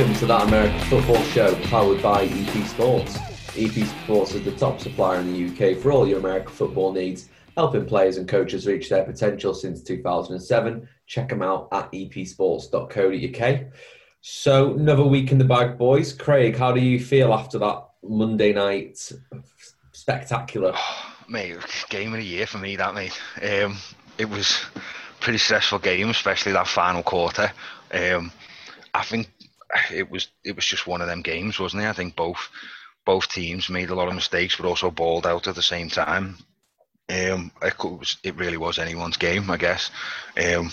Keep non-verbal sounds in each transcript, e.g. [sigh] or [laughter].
Welcome to that American football show powered by EP Sports. EP Sports is the top supplier in the UK for all your American football needs, helping players and coaches reach their potential since 2007. Check them out at epsports.co.uk. So, another week in the bag, boys. Craig, how do you feel after that Monday night spectacular? [sighs] Mate, game of the year for me, that, mate. Um, it was pretty stressful game, especially that final quarter. Um, I think it was it was just one of them games, wasn't it? I think both both teams made a lot of mistakes, but also balled out at the same time. Um, it, was, it really was anyone's game, I guess. Um,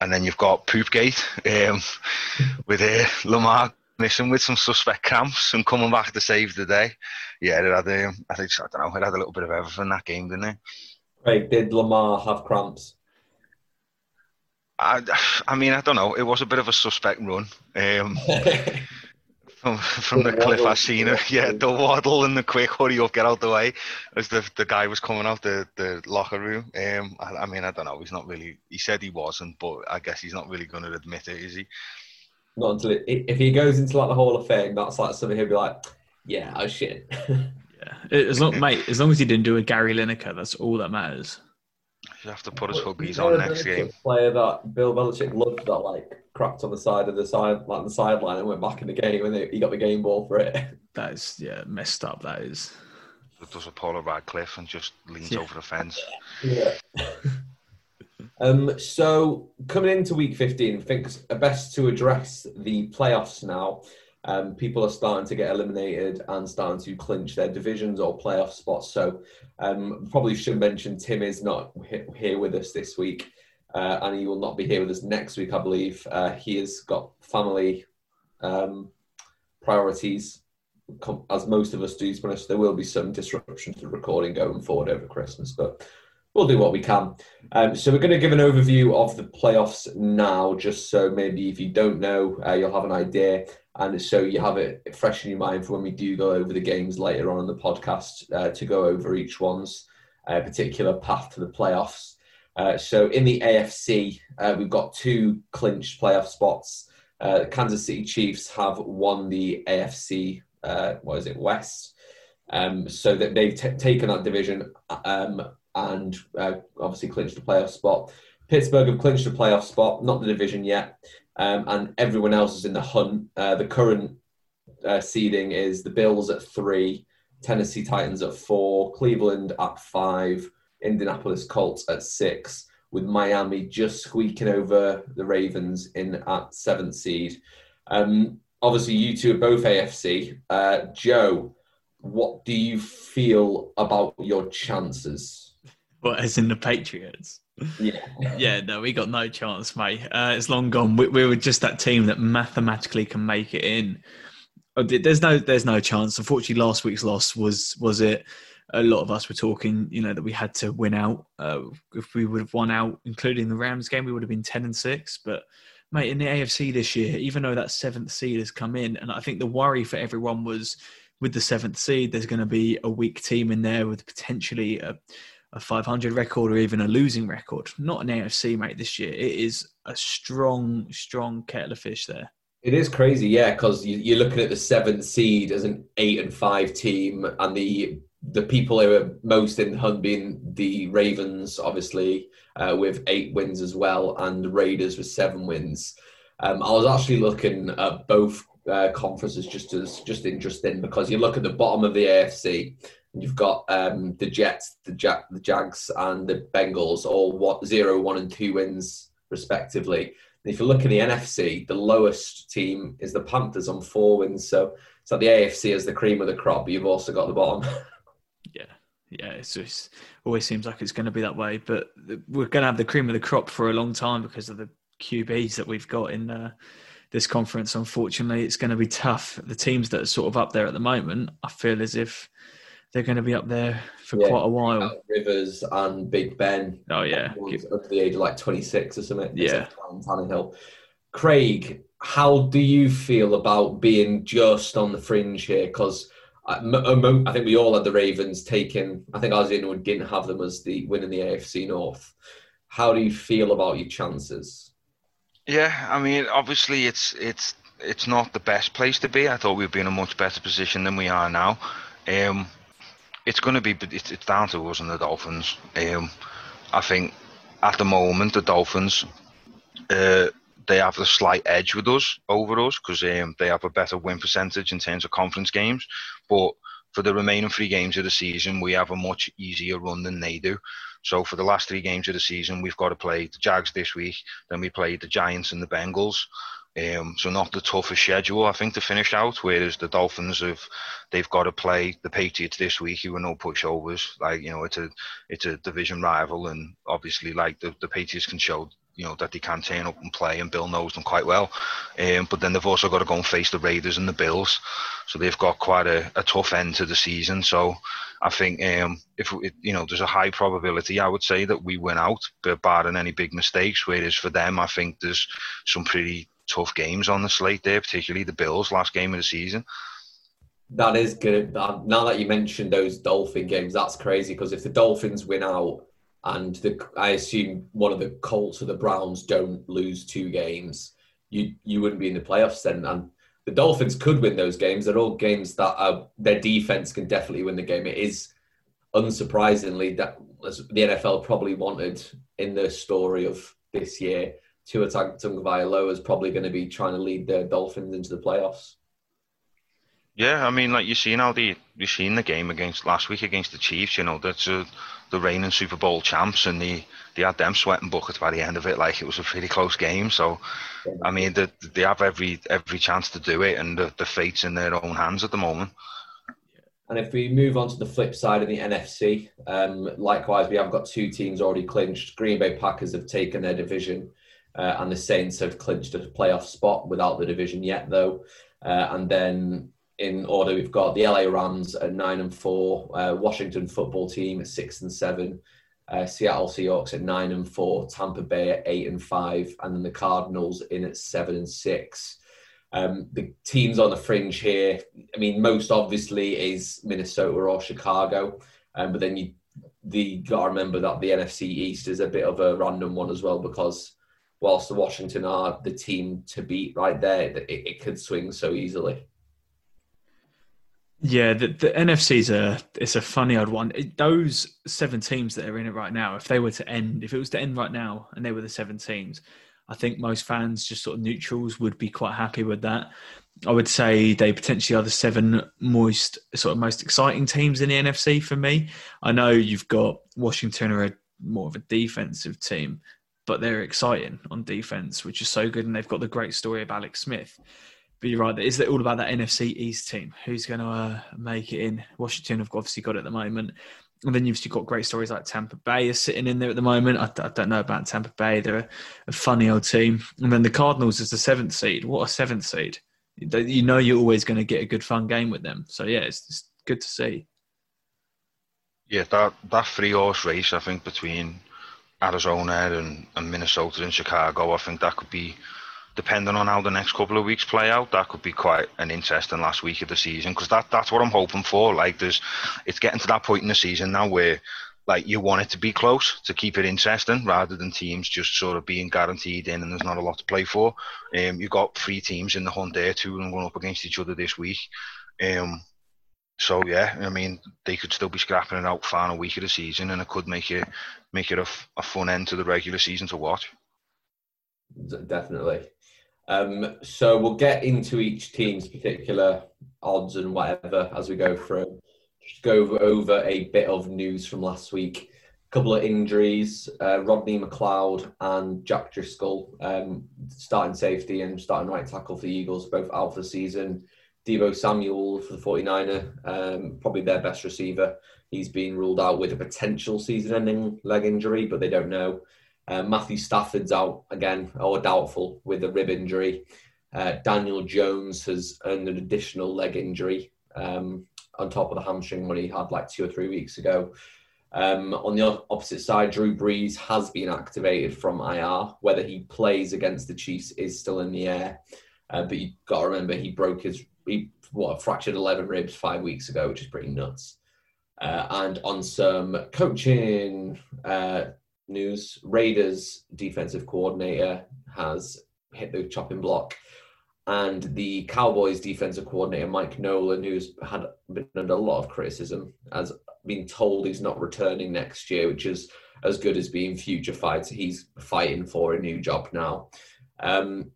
and then you've got Poopgate um, [laughs] with uh, Lamar missing with some suspect cramps and coming back to save the day. Yeah, it had, um, I think I don't know, it had a little bit of everything that game, didn't it? Right? did Lamar have cramps? I, I mean, I don't know. It was a bit of a suspect run. Um, [laughs] from, from the, the cliff I seen it. Yeah, the waddle and the quick hurry up, get out the way as the the guy was coming out the, the locker room. Um, I, I, mean, I don't know. He's not really. He said he wasn't, but I guess he's not really going to admit it, is he? Not until it, if he goes into like the Hall of Fame, that's like something he'll be like, "Yeah, I shit." [laughs] yeah, as long, mate, as long as he didn't do a Gary Lineker, that's all that matters. You have to put his huggies on next game. Player that Bill Belichick loved that like cracked on the side of the side, like the sideline, and went back in the game, and he got the game ball for it. [laughs] That is yeah messed up. That is. It does a Paula Radcliffe and just leans yeah. over the fence. Yeah. [laughs] um. So coming into week fifteen, I think best to address the playoffs now. Um, people are starting to get eliminated and starting to clinch their divisions or playoff spots. So, um, probably should mention Tim is not here with us this week, uh, and he will not be here with us next week, I believe. Uh, he has got family um, priorities, as most of us do. Honest, there will be some disruption to the recording going forward over Christmas, but we'll do what we can. Um, so we're going to give an overview of the playoffs now, just so maybe if you don't know, uh, you'll have an idea and so you have it fresh in your mind for when we do go over the games later on in the podcast uh, to go over each one's uh, particular path to the playoffs. Uh, so in the AFC, uh, we've got two clinched playoff spots. Uh, Kansas City Chiefs have won the AFC, uh, what is it, West. Um, so that they've t- taken that division um, and obviously clinched the playoff spot. Pittsburgh have clinched the playoff spot, not the division yet um, and everyone else is in the hunt. Uh, the current uh, seeding is the Bills at three, Tennessee Titans at four, Cleveland at five, Indianapolis Colts at six, with Miami just squeaking over the Ravens in at seventh seed. Um, obviously, you two are both AFC. Uh, Joe, what do you feel about your chances? What, as in the Patriots? Yeah. yeah, no, we got no chance, mate. Uh, it's long gone. We, we, were just that team that mathematically can make it in. Oh, there's no, there's no chance. Unfortunately, last week's loss was was it. A lot of us were talking, you know, that we had to win out. Uh, if we would have won out, including the Rams game, we would have been ten and six. But mate, in the AFC this year, even though that seventh seed has come in, and I think the worry for everyone was with the seventh seed, there's going to be a weak team in there with potentially a a 500 record or even a losing record. Not an AFC, mate, this year. It is a strong, strong kettle of fish there. It is crazy, yeah, because you, are looking at the seventh seed as an eight and five team, and the the people who are most in the hunt being the Ravens, obviously, uh, with eight wins as well, and the Raiders with seven wins. Um, I was actually looking at both uh, conferences just as just interesting because you look at the bottom of the AFC You've got um, the Jets, the, ja- the Jags, and the Bengals, all what zero, one, and two wins respectively. And if you look in the NFC, the lowest team is the Panthers on four wins. So it's like the AFC is the cream of the crop, but you've also got the bottom. [laughs] yeah, yeah, it's just always seems like it's going to be that way. But we're going to have the cream of the crop for a long time because of the QBs that we've got in uh, this conference. Unfortunately, it's going to be tough. The teams that are sort of up there at the moment, I feel as if they're going to be up there for yeah, quite a while. Rivers and Big Ben. Oh yeah, up to the age of like twenty six or something. Yeah, Tannehill. Craig, how do you feel about being just on the fringe here? Because I, I, think we all had the Ravens taken. I think Azin didn't have them as the winning the AFC North. How do you feel about your chances? Yeah, I mean, obviously it's it's it's not the best place to be. I thought we'd be in a much better position than we are now. Um, it's going to be, it's, it's down to us and the Dolphins. Um, I think at the moment the Dolphins, uh, they have a slight edge with us over us because um, they have a better win percentage in terms of conference games. But for the remaining three games of the season, we have a much easier run than they do. So for the last three games of the season, we've got to play the Jags this week, then we play the Giants and the Bengals. Um, so not the toughest schedule, I think, to finish out. Whereas the Dolphins have, they've got to play the Patriots this week, who are no pushovers. Like you know, it's a it's a division rival, and obviously, like the, the Patriots can show you know that they can turn up and play, and Bill knows them quite well. Um, but then they've also got to go and face the Raiders and the Bills, so they've got quite a, a tough end to the season. So I think um, if you know, there's a high probability I would say that we win out, but barring any big mistakes. Whereas for them, I think there's some pretty tough games on the slate there, particularly the Bills last game of the season. That is good. Now that you mentioned those Dolphin games, that's crazy because if the Dolphins win out and the, I assume one of the Colts or the Browns don't lose two games, you you wouldn't be in the playoffs then. And the Dolphins could win those games. They're all games that are, their defense can definitely win the game. It is unsurprisingly that the NFL probably wanted in the story of this year. Tua Tagovailoa is probably going to be trying to lead the Dolphins into the playoffs. Yeah, I mean, like you seen how the you seen the game against last week against the Chiefs. You know, that's a, the reigning Super Bowl champs, and they they had them sweating buckets by the end of it. Like it was a pretty close game. So, I mean, they, they have every every chance to do it, and the, the fate's in their own hands at the moment. And if we move on to the flip side of the NFC, um, likewise, we have got two teams already clinched. Green Bay Packers have taken their division, uh, and the Saints have clinched a playoff spot without the division yet, though. Uh, and then in order, we've got the LA Rams at nine and four, uh, Washington Football Team at six and seven, uh, Seattle Seahawks at nine and four, Tampa Bay at eight and five, and then the Cardinals in at seven and six. Um, the teams on the fringe here, I mean, most obviously is Minnesota or Chicago, um, but then you the got to remember that the NFC East is a bit of a random one as well because whilst the Washington are the team to beat right there, it, it could swing so easily. Yeah, the, the NFC's a it's a funny odd one. It, those seven teams that are in it right now, if they were to end, if it was to end right now, and they were the seven teams, I think most fans, just sort of neutrals, would be quite happy with that. I would say they potentially are the seven most sort of most exciting teams in the NFC for me. I know you've got Washington are a, more of a defensive team, but they're exciting on defense, which is so good, and they've got the great story of Alex Smith. But you're right. Is it all about that NFC East team? Who's going to uh, make it in? Washington have obviously got it at the moment. And then you've got great stories like Tampa Bay is sitting in there at the moment. I, I don't know about Tampa Bay. They're a, a, funny old team. And then the Cardinals is the seventh seed. What a seventh seed. You know you're always going to get a good fun game with them. So, yeah, it's, it's good to see. Yeah, that, that three horse race, I think, between Arizona and, and Minnesota and Chicago, I think that could be – depending on how the next couple of weeks play out, that could be quite an interesting last week of the season because that that's what I'm hoping for. Like, there's it's getting to that point in the season now where like you want it to be close to keep it interesting rather than teams just sort of being guaranteed in and there's not a lot to play for. Um, you've got three teams in the hunt there, two them going up against each other this week. Um, so yeah, I mean they could still be scrapping it out final week of the season, and it could make it make it a, a fun end to the regular season to watch. Definitely. Um, so we'll get into each team's particular odds and whatever as we go through. Just go over a bit of news from last week. A couple of injuries: uh, Rodney McLeod and Jack Driscoll, um, starting safety and starting right tackle for the Eagles, both out for the season. Deebo Samuel for the 49er, um, probably their best receiver. He's been ruled out with a potential season-ending leg injury, but they don't know. Uh, Matthew Stafford's out again, or doubtful with a rib injury. Uh, Daniel Jones has earned an additional leg injury um, on top of the hamstring one he had like two or three weeks ago. Um, on the opposite side, Drew Brees has been activated from IR. Whether he plays against the Chiefs is still in the air. Uh, but you've got to remember he broke his he what fractured 11 ribs five weeks ago, which is pretty nuts. Uh, and on some coaching uh, news Raiders defensive coordinator has hit the chopping block and the Cowboys defensive coordinator Mike Nolan, who's had been under a lot of criticism, has been told he's not returning next year, which is as good as being future fights. He's fighting for a new job now. Um,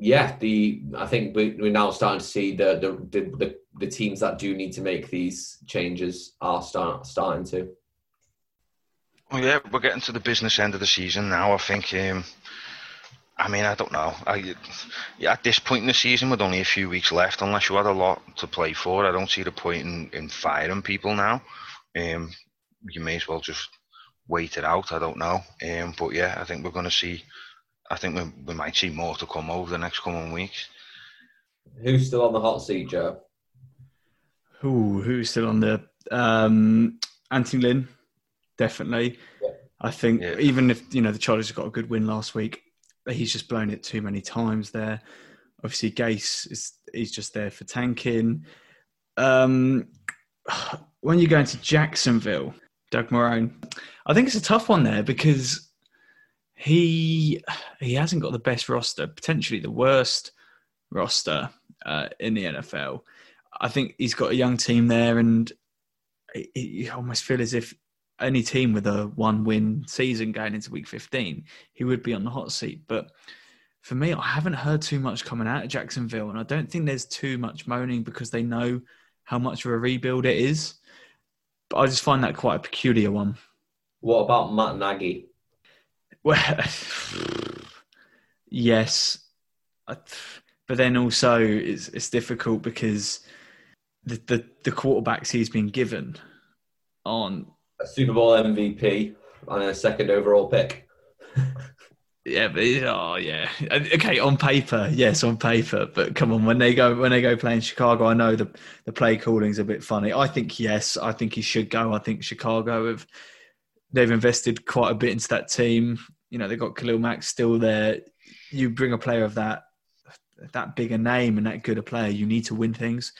yeah, the I think we, we're now starting to see the, the the, the teams that do need to make these changes are start, starting to. Well, yeah, we're getting to the business end of the season now. I think. Um, I mean, I don't know. I, at this point in the season, with only a few weeks left, unless you had a lot to play for, I don't see the point in, in firing people now. Um, you may as well just wait it out. I don't know. Um, but yeah, I think we're going to see. I think we, we might see more to come over the next coming weeks. Who's still on the hot seat, Joe? Who who's still on the um, Anthony Lynn? Definitely. Yeah. I think yeah. even if you know the Chargers got a good win last week, he's just blown it too many times there. Obviously, Gase is he's just there for tanking. Um, [sighs] when you go into Jacksonville, Doug Marrone, I think it's a tough one there because he he hasn't got the best roster, potentially the worst roster uh, in the NFL. I think he's got a young team there, and you almost feel as if any team with a one win season going into week 15, he would be on the hot seat. But for me, I haven't heard too much coming out of Jacksonville, and I don't think there's too much moaning because they know how much of a rebuild it is. But I just find that quite a peculiar one. What about Matt Nagy? Well, yes, but then also it's it's difficult because the the, the quarterbacks he's been given on a Super Bowl MVP and a second overall pick. yeah, but oh yeah, okay. On paper, yes, on paper. But come on, when they go when they go play in Chicago, I know the the play calling's a bit funny. I think yes, I think he should go. I think Chicago have they've invested quite a bit into that team. You know, they've got Khalil Mack still there. You bring a player of that that bigger name and that good a player, you need to win things.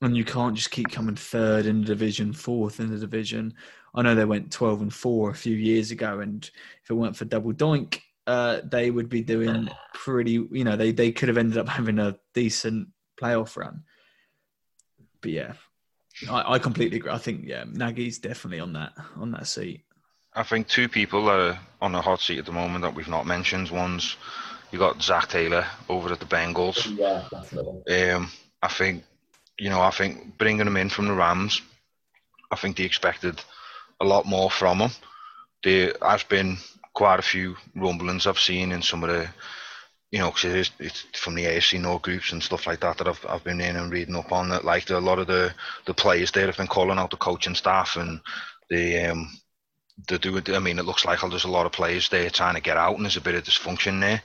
And you can't just keep coming third in the division, fourth in the division. I know they went 12 and 4 a few years ago, and if it weren't for double doink, uh, they would be doing pretty, you know, they, they could have ended up having a decent playoff run. But yeah, I, I completely agree. I think, yeah, Nagy's definitely on that on that seat. I think two people are on the hot seat at the moment that we've not mentioned. One's you got Zac Taylor over at the Bengals. Yeah, definitely. Um, I think, you know, I think bringing him in from the Rams, I think they expected a lot more from him. There has been quite a few rumblings I've seen in some of the, you know, cause it's from the AFC North groups and stuff like that that I've, I've been in and reading up on that. Like a lot of the, the players there have been calling out the coaching staff and the um, they do. I mean, it looks like there's a lot of players there trying to get out, and there's a bit of dysfunction there.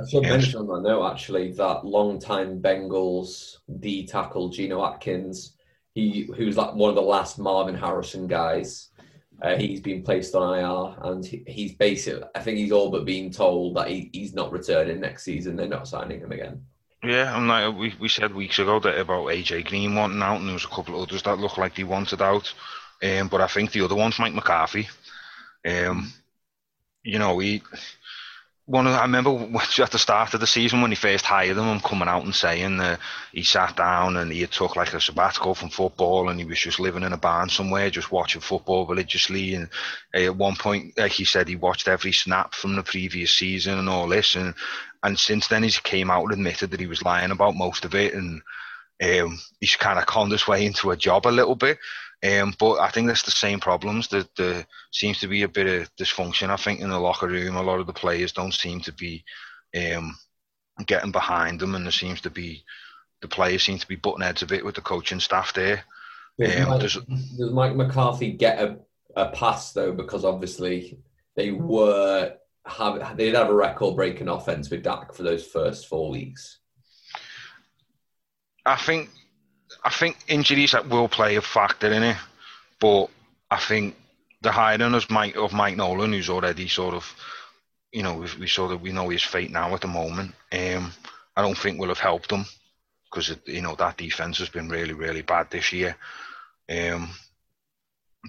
I should mention on that note actually that long-time Bengals D tackle Geno Atkins, he who was like one of the last Marvin Harrison guys. Uh, he's been placed on IR, and he, he's basically. I think he's all but being told that he, he's not returning next season. They're not signing him again. Yeah, and like we, we said weeks ago that about AJ Green wanting out, and there was a couple of others that looked like they wanted out. Um, but I think the other one's Mike McCarthy. Um, you know, he one of, I remember [laughs] at the start of the season when he first hired him, I'm coming out and saying that he sat down and he had took like a sabbatical from football and he was just living in a barn somewhere, just watching football religiously. And uh, at one point, like he said, he watched every snap from the previous season and all this. And and since then, he came out and admitted that he was lying about most of it. And um, he's kind of conned his way into a job a little bit. Um, but I think that's the same problems. That there seems to be a bit of dysfunction. I think in the locker room, a lot of the players don't seem to be um, getting behind them, and there seems to be the players seem to be butting heads a bit with the coaching staff there. Does, um, Mike, does Mike McCarthy get a, a pass though? Because obviously they were have they'd have a record breaking offense with Dak for those first four weeks. I think I think injuries that will play a factor in it, but I think the hiring of Mike of Mike Nolan, who's already sort of, you know, we, we sort of we know his fate now at the moment. Um, I don't think will have helped them because you know that defense has been really really bad this year. Um,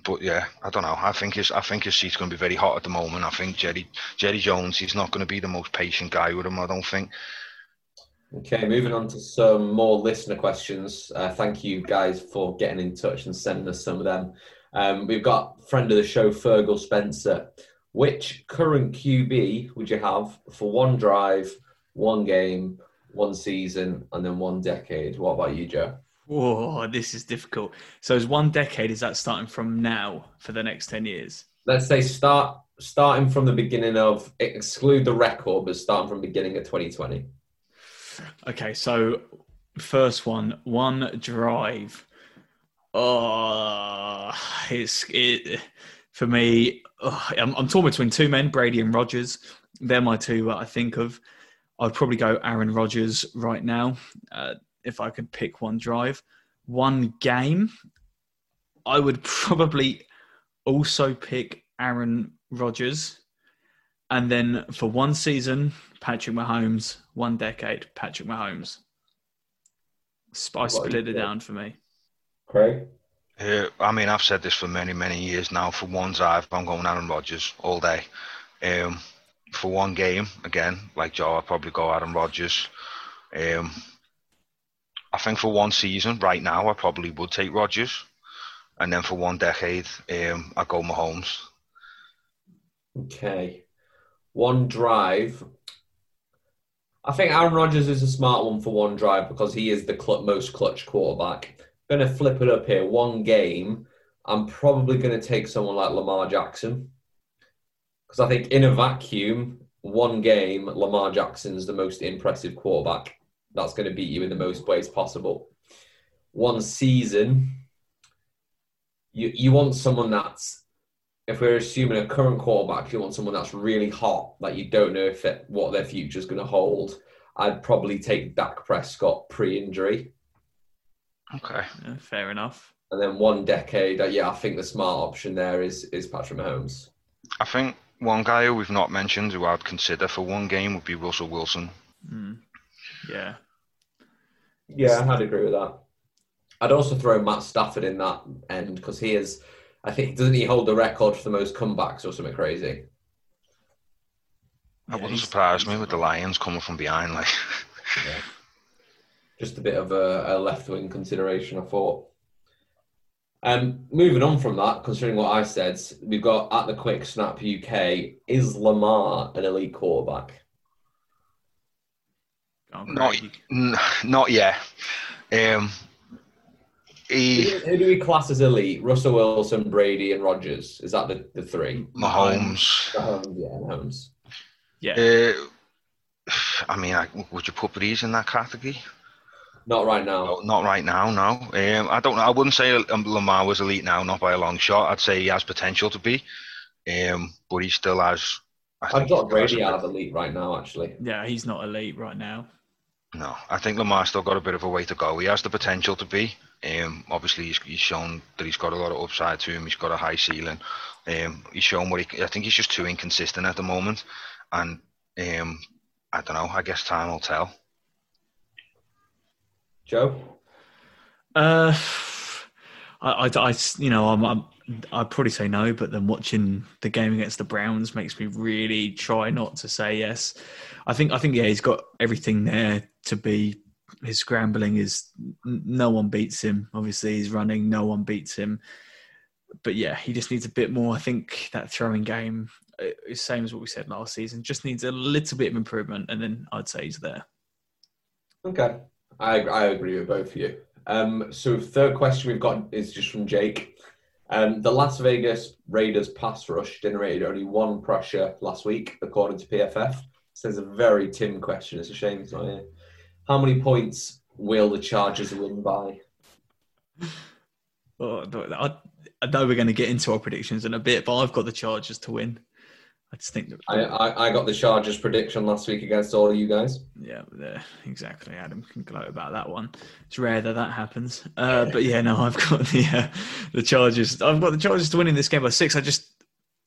but yeah, I don't know. I think his I think his seat's going to be very hot at the moment. I think Jerry Jerry Jones, he's not going to be the most patient guy with him. I don't think. Okay, moving on to some more listener questions. Uh, thank you guys for getting in touch and sending us some of them. Um, we've got friend of the show, Fergal Spencer. Which current QB would you have for one drive, one game, one season, and then one decade? What about you, Joe? Whoa, this is difficult. So, is one decade? Is that starting from now for the next ten years? Let's say start starting from the beginning of exclude the record, but starting from beginning of 2020. Okay, so first one, one drive. Oh, it's it for me. Oh, I'm, I'm torn between two men, Brady and Rodgers. They're my two I think of. I'd probably go Aaron Rodgers right now uh, if I could pick one drive. One game, I would [laughs] probably also pick Aaron Rodgers. And then for one season, Patrick Mahomes. One decade, Patrick Mahomes. I split it down for me. Craig? Uh, I mean, I've said this for many, many years now. For one drive, I'm going Aaron Rodgers all day. Um, for one game, again, like Joe, I'd probably go Aaron Rodgers. Um, I think for one season, right now, I probably would take Rodgers. And then for one decade, um, I go Mahomes. Okay. One drive. I think Aaron Rodgers is a smart one for one drive because he is the cl- most clutch quarterback. Going to flip it up here. One game, I'm probably going to take someone like Lamar Jackson because I think in a vacuum, one game, Lamar Jackson is the most impressive quarterback. That's going to beat you in the most ways possible. One season, you you want someone that's if we're assuming a current quarterback, you want someone that's really hot, like you don't know if it, what their future is going to hold. I'd probably take Dak Prescott pre-injury. Okay, yeah, fair enough. And then one decade, uh, yeah, I think the smart option there is is Patrick Mahomes. I think one guy who we've not mentioned who I'd consider for one game would be Russell Wilson. Mm. Yeah. Yeah, I'd agree with that. I'd also throw Matt Stafford in that end because he is I think doesn't he hold the record for the most comebacks or something crazy? That yeah, wouldn't surprise me with the Lions coming from behind, like. [laughs] yeah. Just a bit of a, a left wing consideration, I thought. Um, moving on from that, considering what I said, we've got at the quick snap UK. Is Lamar an elite quarterback? Not, not yet. Um, he, who, do we class as elite? Russell Wilson, Brady, and Rodgers. Is that the, the three? Mahomes. Mahomes, yeah, Mahomes. Yeah. Uh, I mean, I, would you put Brees in that category? Not right now. No, not right now. No. Um, I don't know. I wouldn't say Lamar was elite now, not by a long shot. I'd say he has potential to be, um, but he still has. I have got Brady out of elite right now. Actually. Yeah, he's not elite right now. No, I think Lamar still got a bit of a way to go. He has the potential to be. Um, obviously, he's, he's, shown that he's got a lot of upside to him. He's got a high ceiling. Um, he's shown what he. I think he's just too inconsistent at the moment, and um, I don't know. I guess time will tell. Joe. Uh, I, I, I you know, I'm, I'm, I'd probably say no, but then watching the game against the Browns makes me really try not to say yes. I think, I think, yeah, he's got everything there to be his scrambling is no one beats him. Obviously, he's running, no one beats him. But yeah, he just needs a bit more. I think that throwing game, uh, is same as what we said last season, just needs a little bit of improvement, and then I'd say he's there. Okay, I I agree with both of you. Um, so third question we've got is just from Jake. Um, the Las Vegas Raiders pass rush generated only one pressure last week, according to PFF. Says a very Tim question. It's a shame it's not here. How many points will the Chargers win by? [laughs] Oh, I, I know we're going to get into our predictions in a bit, but I've got the Chargers to win. I just think that, I, I, I got the Chargers prediction last week against all of you guys. Yeah, exactly. Adam can gloat about that one. It's rare that that happens. Uh, but yeah, no, I've got the uh, the Chargers. I've got the Chargers to win in this game by six. I just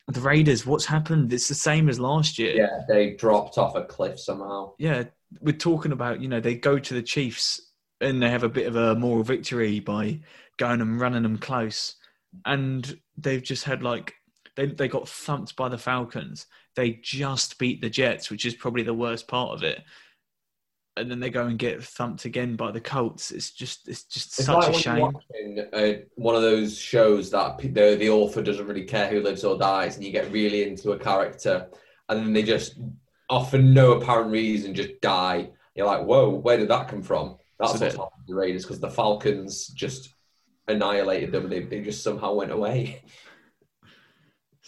the Raiders. What's happened? It's the same as last year. Yeah, they dropped off a cliff somehow. Yeah, we're talking about, you know, they go to the Chiefs and they have a bit of a moral victory by going and running them close. And they've just had like, they, they got thumped by the Falcons. They just beat the Jets, which is probably the worst part of it. and then they go and get thumped again by the Colts. It's just it's just It's such like a shame. watching uh, one of those shows that the, the author doesn't really care who lives or dies, and you get really into a character, and then they just, for no apparent reason, just die. You're like, whoa, where did that come from? That's So what's that- happened to the Raiders because the Falcons just annihilated them. They, they just somehow went away. [laughs]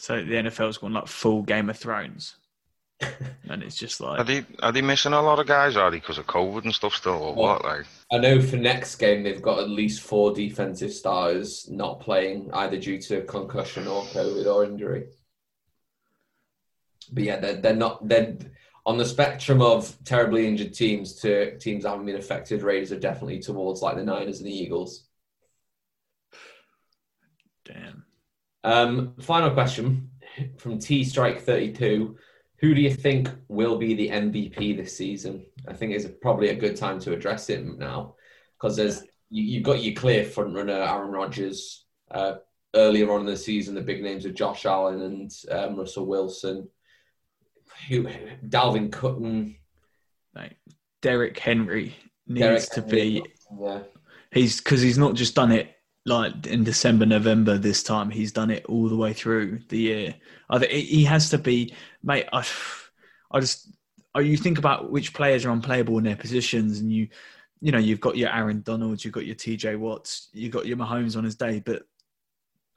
So the NFL's gone like full Game of Thrones, [laughs] and it's just like. Are like they are they missing a lot of guys? Are they because of COVID and stuff still, or what? Like, I know for next game they've got at least four defensive stars not playing either due to concussion or COVID or injury. But yeah, they're, they're not they're on the spectrum of terribly injured teams to teams that haven't been affected. Raiders are definitely towards like the Niners and the Eagles. damn. Um, final question from T Strike thirty two. Who do you think will be the MVP this season? I think it's probably a good time to address it now because there's you, you've got your clear front runner Aaron Rodgers. Uh, earlier on in the season, the big names of Josh Allen and um, Russell Wilson. Who, Dalvin Cutton, Like Derrick Henry needs Derrick to Henry. be yeah, he's because he's not just done it like in December, November this time. He's done it all the way through the year. I think he has to be, mate. I, I just, oh, you think about which players are unplayable in their positions, and you, you know, you've got your Aaron Donalds, you've got your TJ Watts, you've got your Mahomes on his day, but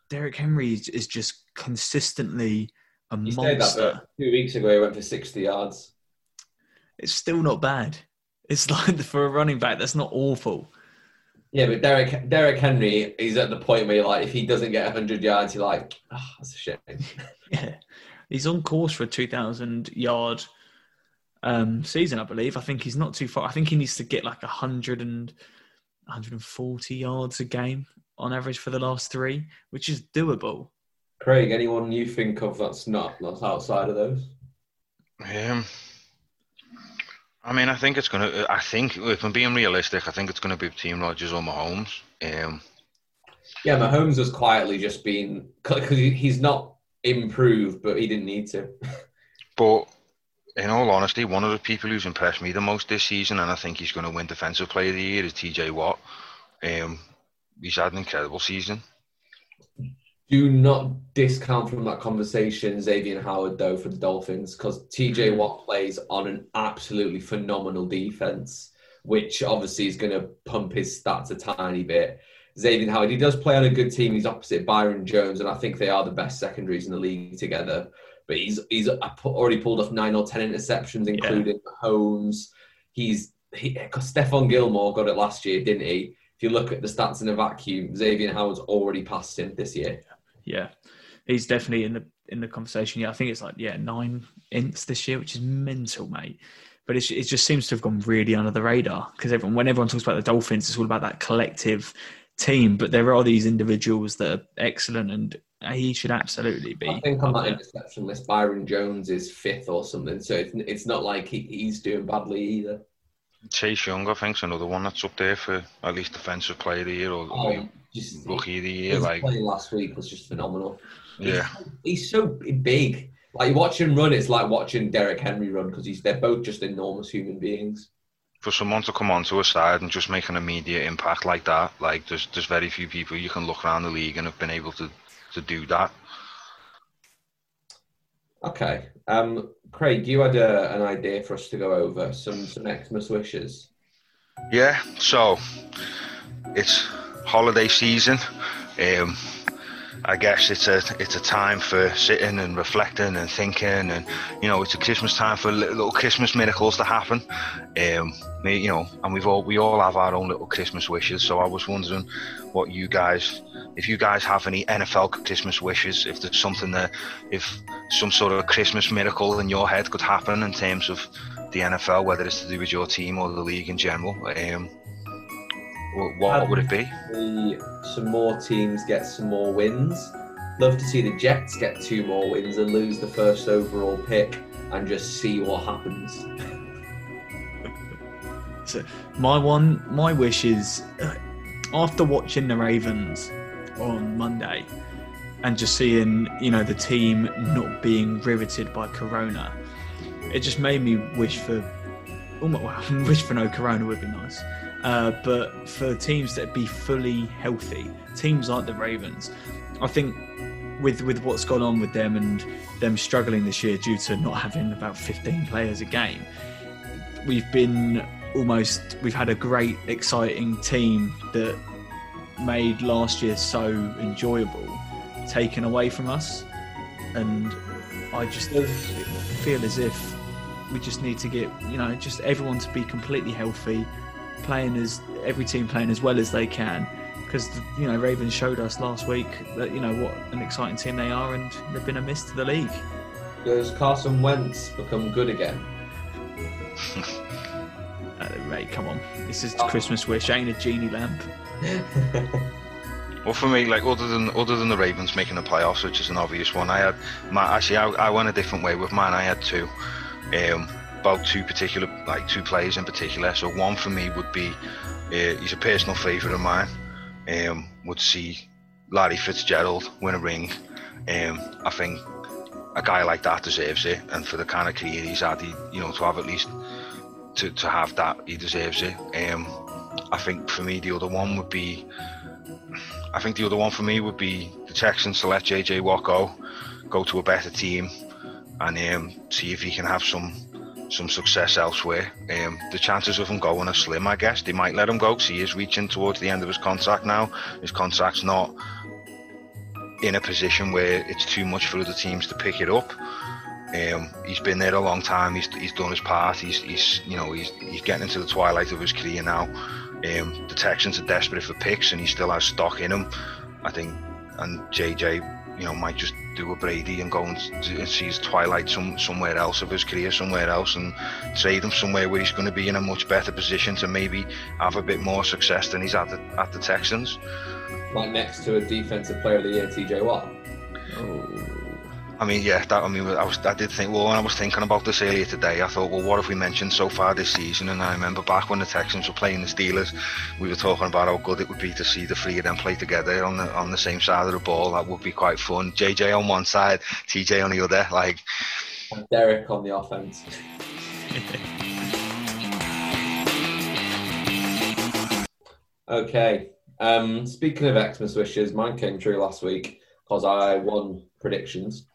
Derrick Henry is, is just consistently a that, monster. two weeks ago he went for sixty yards. It's still not bad. It's [laughs] like for a running back, that's not awful. Yeah, but Derrick Derrick Henry, he's at the point where like, if he doesn't get hundred yards, you're like, oh, that's a shame. [laughs] Yeah, he's on course for a 2,000 yard um, season, I believe. I think he's not too far. I think he needs to get like 100 and 140 yards a game on average for the last three, which is doable. Craig, anyone you think of that's not that's outside of those? um, I mean, I think it's gonna. I think if I'm being realistic, I think it's gonna be Team Rodgers or Mahomes. Um, Yeah, Mahomes has quietly just been because he's not improved, but he didn't need to. But in all honesty, one of the people who's impressed me the most this season, and I think he's going to win Defensive Player of the Year, is TJ Watt. Um, he's had an incredible season. Do not discount from that conversation Xavier Howard though for the Dolphins because TJ mm. Watt plays on an absolutely phenomenal defense, which obviously is going to pump his stats a tiny bit. Xavier Howard, he does play on a good team. He's opposite Byron Jones, and I think they are the best secondaries in the league together. But he's he's already pulled off nine or ten interceptions, including Holmes. He's he Stephon Gilmore got it last year, didn't he? If you look at the stats in a vacuum, Xavier Howard's already passed him this year. Yeah, he's definitely in the in the conversation. Yeah, I think it's like yeah nine ints this year, which is mental, mate. But it's, it just seems to have gone really under the radar because everyone, when everyone talks about the Dolphins, it's all about that collective team. But there are these individuals that are excellent, and he should absolutely be. I think on up that there. interception list, Byron Jones is fifth or something. So it's, it's not like he, he's doing badly either. Chase Young, I think, is another one that's up there for at least Defensive Player of the Year or Oh, just, Rookie of the Year. Like, play last week was just phenomenal. yeah, He's so big. Like you watch him run, it's like watching Derrick Henry run because he's they're both just enormous human beings. for someone to come onto a side and just make an immediate impact like that, like there's there's very few people you can look around the league and have been able to to do that. Okay, um, Craig, you had a, an idea for us to go over some some Xmas wishes. Yeah, so it's holiday season. Um, I guess it's a it's a time for sitting and reflecting and thinking, and you know it's a Christmas time for little, Christmas miracles to happen. Um, you know, and we've all we all have our own little Christmas wishes. So I was wondering what you guys, if you guys have any NFL Christmas wishes, if there's something that, if some sort of Christmas miracle in your head could happen in terms of the NFL, whether it's to do with your team or the league in general. Um, wh- what would it be? See some more teams get some more wins. Love to see the Jets get two more wins and lose the first overall pick and just see what happens. [laughs] So my one, my wish is uh, after watching the Ravens on Monday and just seeing you know the team not being riveted by Corona, it just made me wish for almost, well, [laughs] wish for no corona would be nice. Uh, but for teams that be fully healthy, teams like the Ravens, I think with with what's gone on with them and them struggling this year due to not having about 15 players a game, we've been almost we've had a great exciting team that made last year so enjoyable taken away from us. And I just feel as if we just need to get you know just everyone to be completely healthy playing as every team playing as well as they can. Because you know Ravens showed us last week that you know what an exciting team they are and they've been a miss to the league. Does Carson Wentz become good again? [laughs] Uh, mate come on. This is oh. Christmas wish. Ain't a genie lamp. [laughs] Well, for me, like other than other than the Ravens making the playoffs, which is an obvious one, I had my actually I, I went a different way with mine. I had two, um, about two particular like two players in particular. So one for me would be uh, he's a personal favourite of mine. Um, would see Larry Fitzgerald win a ring. Um, I think a guy like that deserves it, and for the kind of career he's had, he, you know, to have at least to, to have that, he deserves it. Um, I think for me, the other one would be I think the other one for me would be the Texans to let JJ Watt go, go to a better team, and um, see if he can have some some success elsewhere. Um, the chances of him going are slim, I guess. They might let him go because he is reaching towards the end of his contract now. His contract's not in a position where it's too much for other teams to pick it up. Um, he's been there a long time. He's, he's done his part. He's, he's you know he's, he's getting into the twilight of his career now. Um, the Texans are desperate for picks, and he still has stock in him. I think, and JJ, you know, might just do a Brady and go and see his twilight some, somewhere else of his career, somewhere else, and trade him somewhere where he's going to be in a much better position to maybe have a bit more success than he's at the, at the Texans. Like next to a defensive player of the year, TJ Watt. Oh. I mean, yeah, that, I mean, I was, I did think, well, when I was thinking about this earlier today, I thought, well, what have we mentioned so far this season? And I remember back when the Texans were playing the Steelers, we were talking about how good it would be to see the three of them play together on the on the same side of the ball. That would be quite fun. JJ on one side, TJ on the other, like. And Derrick on the offense. [laughs] okay. Um, speaking of Xmas wishes, mine came true last week because I won predictions.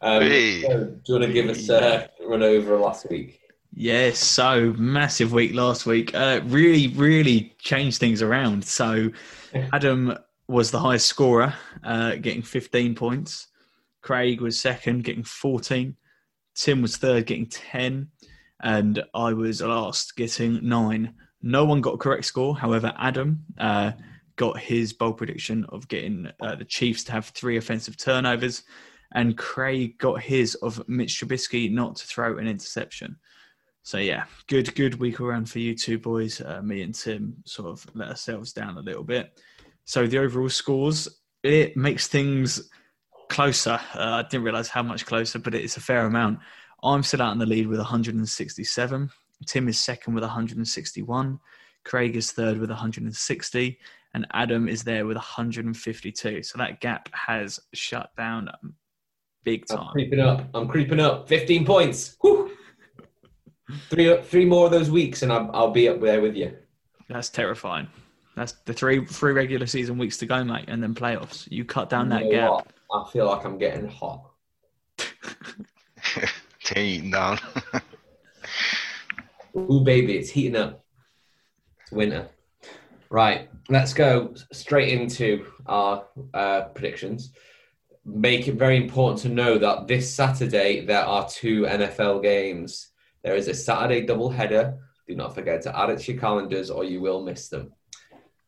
Um, hey. so do you want to give us a run over last week? Yes, so massive week last week. Uh, really, really changed things around. So [laughs] Adam was the highest scorer, uh, getting 15 points. Craig was second, getting 14. Tim was third, getting 10. And I was last, getting nine. No one got a correct score. However, Adam uh, got his bold prediction of getting uh, the Chiefs to have three offensive turnovers and Craig got his of Mitch Trubisky not to throw an interception. So yeah, good good week around for you two boys. Uh, me and Tim sort of let ourselves down a little bit. So the overall scores it makes things closer. Uh, I didn't realize how much closer, but it's a fair amount. I'm still out in the lead with 167. Tim is second with 161. Craig is third with 160, and Adam is there with 152. So that gap has shut down big time. I'm creeping up. I'm creeping up. 15 points. Whew. three, three more of those weeks, and I'll, I'll be up there with you. That's terrifying. That's the three three regular season weeks to go, mate, and then playoffs. You cut down that gap. What? I feel like I'm getting hot. [laughs] it's heating down. [laughs] Ooh, baby, it's heating up. It's winter. Right, let's go straight into our uh, predictions make it very important to know that this Saturday there are two NFL games. There is a Saturday doubleheader. Do not forget to add it to your calendars or you will miss them.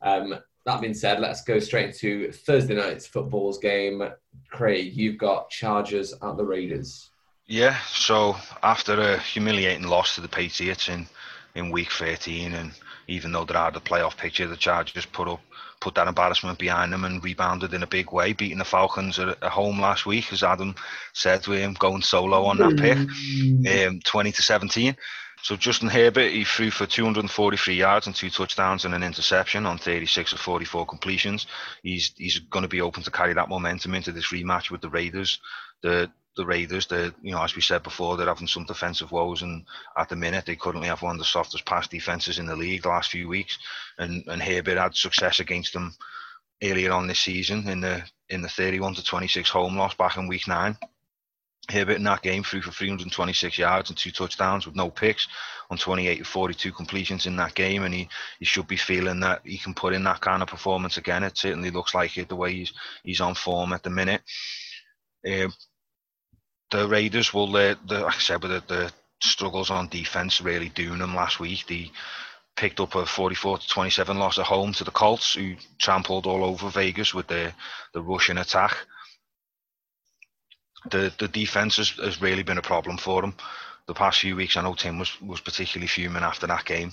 Um, that being said, let's go straight to Thursday night's football's game. Craig, you've got Chargers at the Raiders. Yeah, so after a humiliating loss to the Patriots in, in week 13, and even though they're out of the playoff picture, the Chargers put up put that embarrassment behind them and rebounded in a big way, beating the Falcons at, at home last week, as Adam said to him going solo on that pick, um, 20 to 17. So Justin Herbert, he threw for 243 yards and two touchdowns and an interception on 36 of 44 completions. He's he's going to be open to carry that momentum into this rematch with the Raiders. The the Raiders, the you know as we said before, they're having some defensive woes, and at the minute they currently have one of the softest pass defenses in the league the last few weeks. And and Herbert had success against them earlier on this season in the in the 31 to 26 home loss back in week nine. Herbert in that game threw for 326 yards and two touchdowns with no picks on 28 to 42 completions in that game, and he, he should be feeling that he can put in that kind of performance again. It certainly looks like it the way he's he's on form at the minute. Uh, the Raiders will, uh, the, like I said, with the, the struggles on defense really doing them last week. They picked up a 44 to 27 loss at home to the Colts, who trampled all over Vegas with the the rushing attack the the defense has, has really been a problem for them. The past few weeks, I know Tim was, was particularly fuming after that game.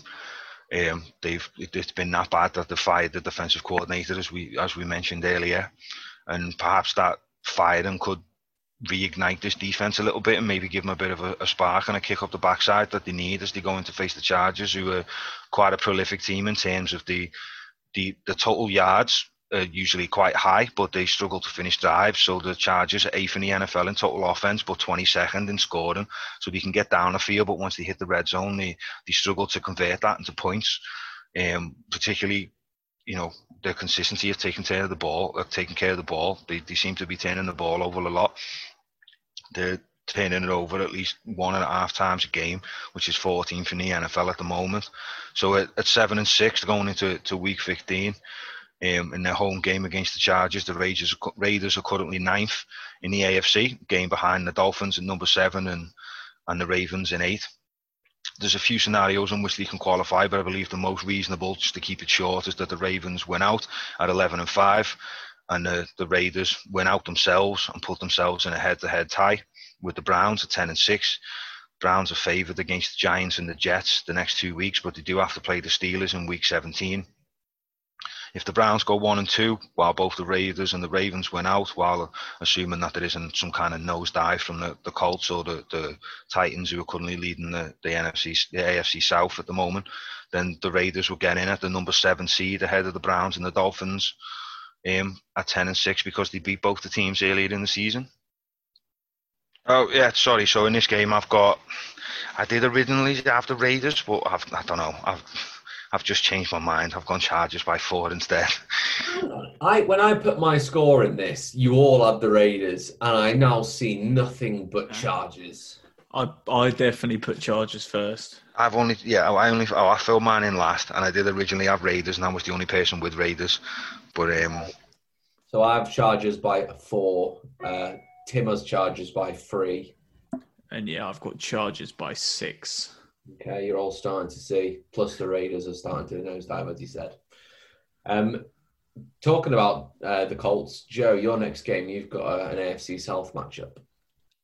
Um, they've it's been that bad that they fired the defensive coordinator as we as we mentioned earlier, and perhaps that firing could reignite this defense a little bit and maybe give them a bit of a, a, spark and a kick up the backside that they need as they go in to face the Chargers, who are quite a prolific team in terms of the the, the total yards are usually quite high, but they struggle to finish drives. So the Chargers are eighth in the NFL in total offense, but 22nd in scoring. So they can get down the field, but once they hit the red zone, they, they struggle to convert that into points. Um, particularly, you know, the consistency of taking care of the ball, of taking care of the ball. They, they seem to be turning the ball over a lot. They're turning it over at least one and a half times a game, which is 14th in the NFL at the moment. So at, at seven and six, going into to week 15, um, in their home game against the Chargers. The Raiders, Raiders are currently ninth in the AFC, game behind the Dolphins at number seven and, and the Ravens in eighth. There's a few scenarios in which they can qualify, but I believe the most reasonable, just to keep it short, is that the Ravens win out at 11 and 5, and the, the Raiders win out themselves and put themselves in a head-to-head tie with the Browns at 10 and 6. Browns are favoured against the Giants and the Jets the next two weeks, but they do have to play the Steelers in week 17 if the Browns go one and two, while both the Raiders and the Ravens went out, while assuming that there isn't some kind of nosedive from the, the Colts or the, the Titans who are currently leading the, the NFC, the AFC South at the moment, then the Raiders will get in at the number seven seed ahead of the Browns and the Dolphins um, at ten and six because they beat both the teams earlier in the season. Oh yeah, sorry. So in this game, I've got. I did originally have the Raiders, but I've, I don't know. I've I've just changed my mind. I've gone Chargers by four instead. I when I put my score in this, you all had the Raiders, and I now see nothing but Chargers. I I definitely put Chargers first. I've only yeah I only oh I filled mine in last, and I did originally have Raiders, and I was the only person with Raiders. But um, so I have Chargers by four. Uh, Tim has Chargers by three. And yeah, I've got Chargers by six. Okay, you're all starting to see. Plus, the Raiders are starting to nosedive, as you said. Um, talking about uh, the Colts, Joe, your next game, you've got uh, an AFC South matchup.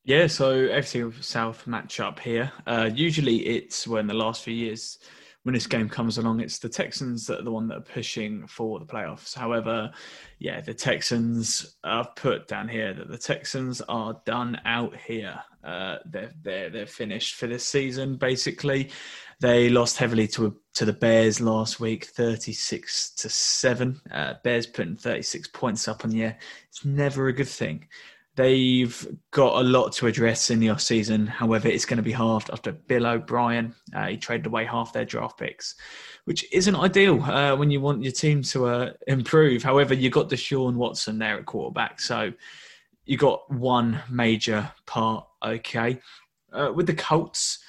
Yeah, so AFC South matchup here. Uh, usually, it's when the last few years when this game comes along, it's the Texans that are the one that are pushing for the playoffs. However, yeah, the Texans, I've put down here that the Texans are done out here. Uh, they're, they're, they're finished for this season, basically. They lost heavily to to the Bears last week, 36 to 7. Uh, Bears putting 36 points up on the air. It's never a good thing. They've got a lot to address in the off season. However, it's going to be halved after Bill O'Brien. Uh, he traded away half their draft picks, which isn't ideal uh, when you want your team to uh, improve. However, you got Deshaun Watson there at quarterback, so you got one major part okay. Uh, with the Colts,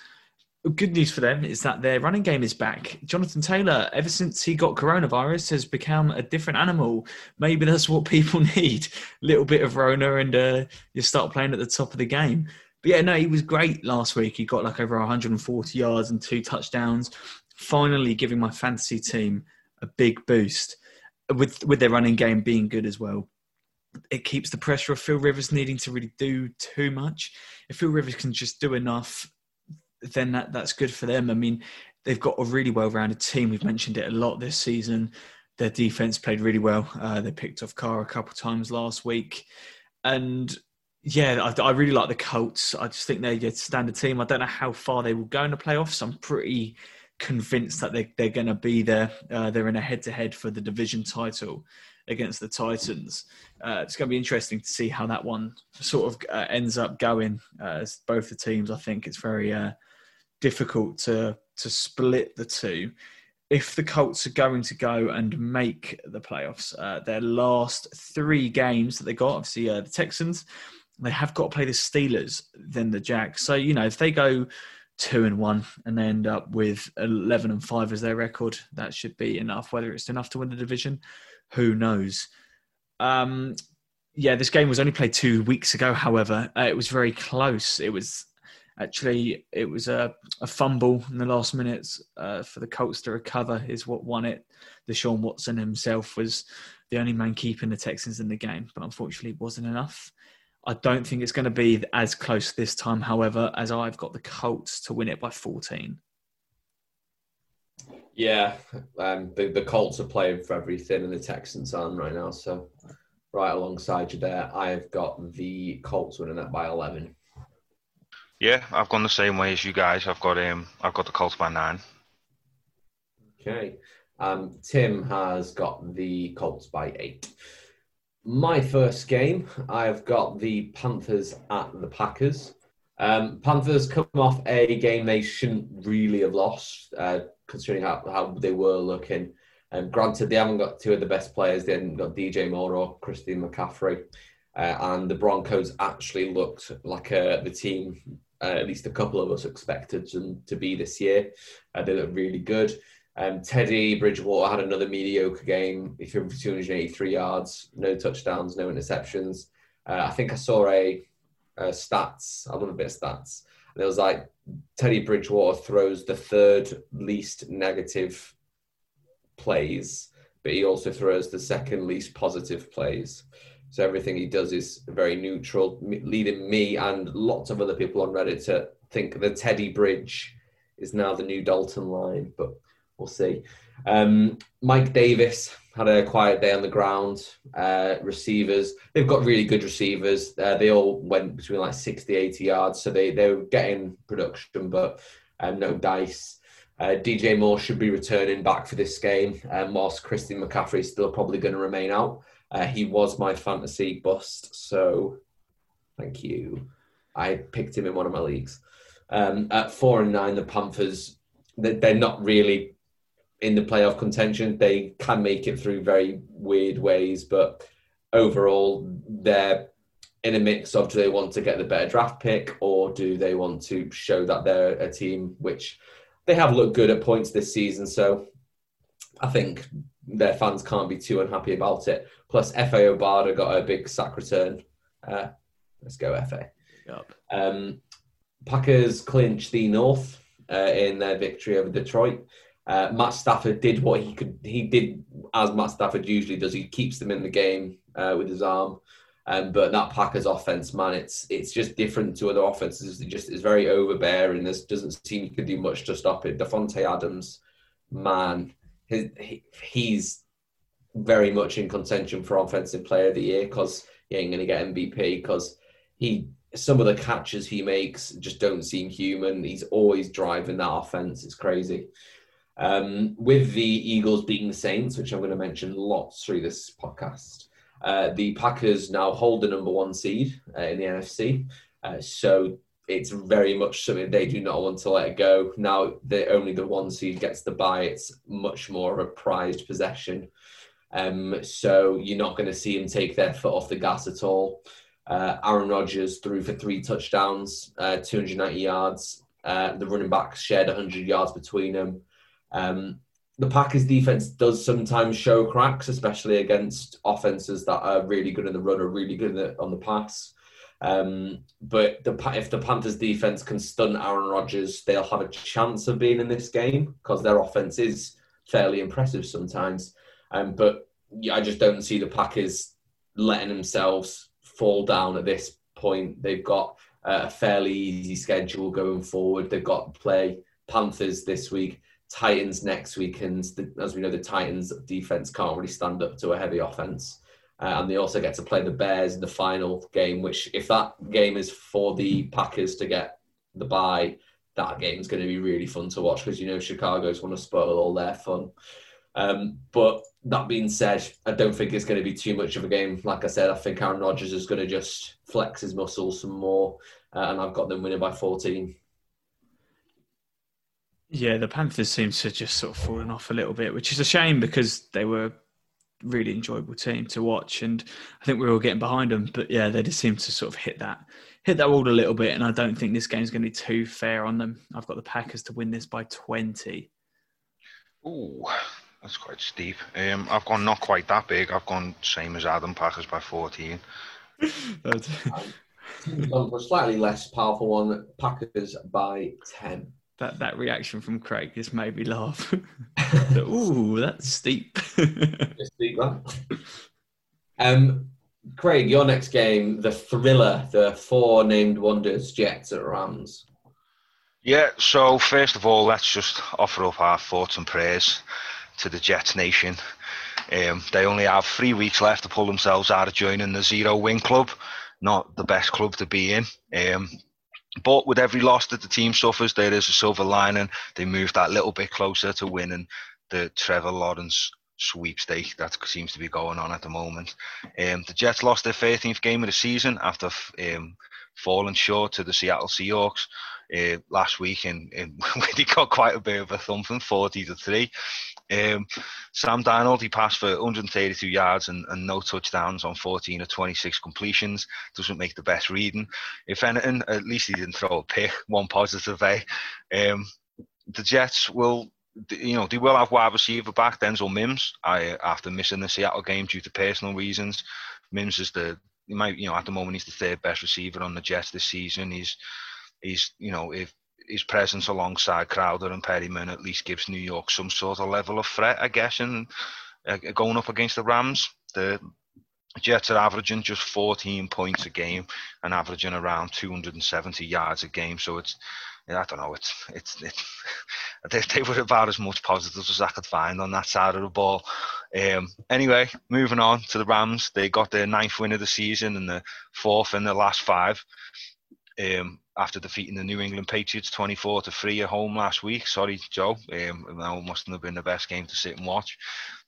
good news for them is that their running game is back. Jonathan Taylor, ever since he got coronavirus, has become a different animal. Maybe that's what people [laughs] need. A little bit of Rona and uh, you start playing at the top of the game. But yeah, no, he was great last week. He got like over 140 yards and two touchdowns, finally giving my fantasy team a big boost with with their running game being good as well. It keeps the pressure of Phil Rivers needing to really do too much. If Phil Rivers can just do enough then that, that's good for them. I mean, they've got a really well rounded team. We've mentioned it a lot this season. Their defense played really well. Uh, they picked off Carr a couple of times last week. And yeah, I, I, really like the Colts. I just think they're a standard team. I don't know how far they will go in the playoffs. I'm pretty convinced that they, they're going to be there. Uh, they're in a head to head for the division title. against the Titans. Uh, it's going to be interesting to see how that one sort of uh, ends up going. Uh, as both the teams, I think it's very uh, difficult to to split the two. If the Colts are going to go and make the playoffs, uh, their last three games that they got, obviously uh, the Texans, they have got to play the Steelers, then the Jags. So you know if they go two and one and they end up with 11 and five as their record that should be enough whether it's enough to win the division who knows um yeah this game was only played two weeks ago however uh, it was very close it was actually it was a, a fumble in the last minutes uh, for the colts to recover is what won it The deshaun watson himself was the only man keeping the texans in the game but unfortunately it wasn't enough I don't think it's going to be as close this time, however, as I've got the Colts to win it by 14. Yeah, um, the, the Colts are playing for everything, and the Texans aren't right now. So, right alongside you there, I've got the Colts winning that by 11. Yeah, I've gone the same way as you guys. I've got um, I've got the Colts by nine. Okay, um, Tim has got the Colts by eight. My first game, I've got the Panthers at the Packers. Um, Panthers come off a game they shouldn't really have lost, uh, considering how, how they were looking. Um, granted, they haven't got two of the best players. They haven't got DJ Moore or Christian McCaffrey. Uh, and the Broncos actually looked like uh, the team, uh, at least a couple of us expected them to be this year. Uh, they look really good. Um, Teddy Bridgewater had another mediocre game. He threw for 283 yards, no touchdowns, no interceptions. Uh, I think I saw a, a stats. I love a bit of stats. And it was like Teddy Bridgewater throws the third least negative plays, but he also throws the second least positive plays. So everything he does is very neutral, leading me and lots of other people on Reddit to think the Teddy Bridge is now the new Dalton line. But we'll see. Um, Mike Davis had a quiet day on the ground. Uh, receivers, they've got really good receivers. Uh, they all went between like 60, 80 yards, so they, they were getting production, but um, no dice. Uh, DJ Moore should be returning back for this game, um, whilst Christian McCaffrey is still probably going to remain out. Uh, he was my fantasy bust, so thank you. I picked him in one of my leagues. Um, at four and nine, the Panthers, they're not really in the playoff contention. They can make it through very weird ways, but overall, they're in a mix of do they want to get the better draft pick or do they want to show that they're a team which they have looked good at points this season. So I think their fans can't be too unhappy about it. Plus, Efe Obada got a big sack return. Uh, let's go, Efe. Yep. Um, Packers clinch the North uh, in their victory over Detroit. Uh, Matt Stafford did what he could. He did as Matt Stafford usually does. He keeps them in the game uh, with his arm. Um, but that Packers offense, man, it's it's just different to other offenses. It just is very overbearing. There doesn't seem you could do much to stop it. Davante Adams, man, his, he, he's very much in contention for offensive player of the year because he ain't going to get MVP because he some of the catches he makes just don't seem human. He's always driving that offense. It's crazy. Um, with the Eagles being the Saints, which I'm going to mention lots through this podcast, uh, the Packers now hold the number one seed uh, in the NFC. Uh, so it's very much something they do not want to let go. Now that only the one who gets the buy. it's much more of a prized possession. Um, so you're not going to see them take their foot off the gas at all. Uh, Aaron Rodgers threw for three touchdowns, uh, 290 yards. Uh, the running backs shared 100 yards between them. Um, the Packers defense does sometimes show cracks, especially against offenses that are really good in the run or really good the, on the pass. Um, but the, if the Panthers defense can stun Aaron Rodgers, they'll have a chance of being in this game because their offense is fairly impressive sometimes. Um, but I just don't see the Packers letting themselves fall down at this point. They've got a fairly easy schedule going forward. They've got to play Panthers this week. Titans next week, and the, as we know, the Titans defense can't really stand up to a heavy offense. Uh, and they also get to play the Bears in the final game, which, if that game is for the Packers to get the bye, that game is going to be really fun to watch because you know Chicago's want to spoil all their fun. Um, but that being said, I don't think it's going to be too much of a game. Like I said, I think Aaron Rodgers is going to just flex his muscles some more, uh, and I've got them winning by 14. Yeah, the Panthers seem to just sort of fallen off a little bit, which is a shame because they were really enjoyable team to watch, and I think we are all getting behind them. But yeah, they just seem to sort of hit that hit that wall a little bit, and I don't think this game's going to be too fair on them. I've got the Packers to win this by twenty. Ooh, that's quite steep. Um, I've gone not quite that big. I've gone same as Adam Packers by fourteen. [laughs] a slightly less powerful one, Packers by ten. That that reaction from Craig just made me laugh. [laughs] [laughs] Ooh, that's steep. [laughs] steep, that. Um, Craig, your next game, the thriller, the four named wonders, Jets at Rams. Yeah, so first of all, let's just offer up our thoughts and prayers to the Jets Nation. Um, they only have three weeks left to pull themselves out of joining the zero win club. Not the best club to be in. Um, but with every loss that the team suffers, there is a silver lining. They move that little bit closer to winning the Trevor Lawrence sweepstake that seems to be going on at the moment. Um, the Jets lost their 13th game of the season after um, falling short to the Seattle Seahawks uh, last week, and, and [laughs] they got quite a bit of a thumping, 40 to three. Um, Sam Darnold, he passed for 132 yards and, and, no touchdowns on 14 of 26 completions. Doesn't make the best reading. If anything, at least he didn't throw a pick. [laughs] One positive, eh? Um, the Jets will you know, they will have wide receiver back Denzel Mims. I after missing the Seattle game due to personal reasons. Mims is the he might you know at the moment he's the third best receiver on the Jets this season. He's he's you know if his presence alongside Crowder and Perriman at least gives New York some sort of level of threat, I guess, and uh, going up against the Rams. The Jets are averaging just 14 points a game and averaging around 270 yards a game. So it's I don't know. It's it's, it's [laughs] they, they were about as much positives as I could find on that side of the ball. Um, anyway, moving on to the Rams, they got their ninth win of the season and the fourth in the last five. Um, after defeating the New England Patriots 24 to 3 at home last week. Sorry, Joe. Um, that mustn't have been the best game to sit and watch.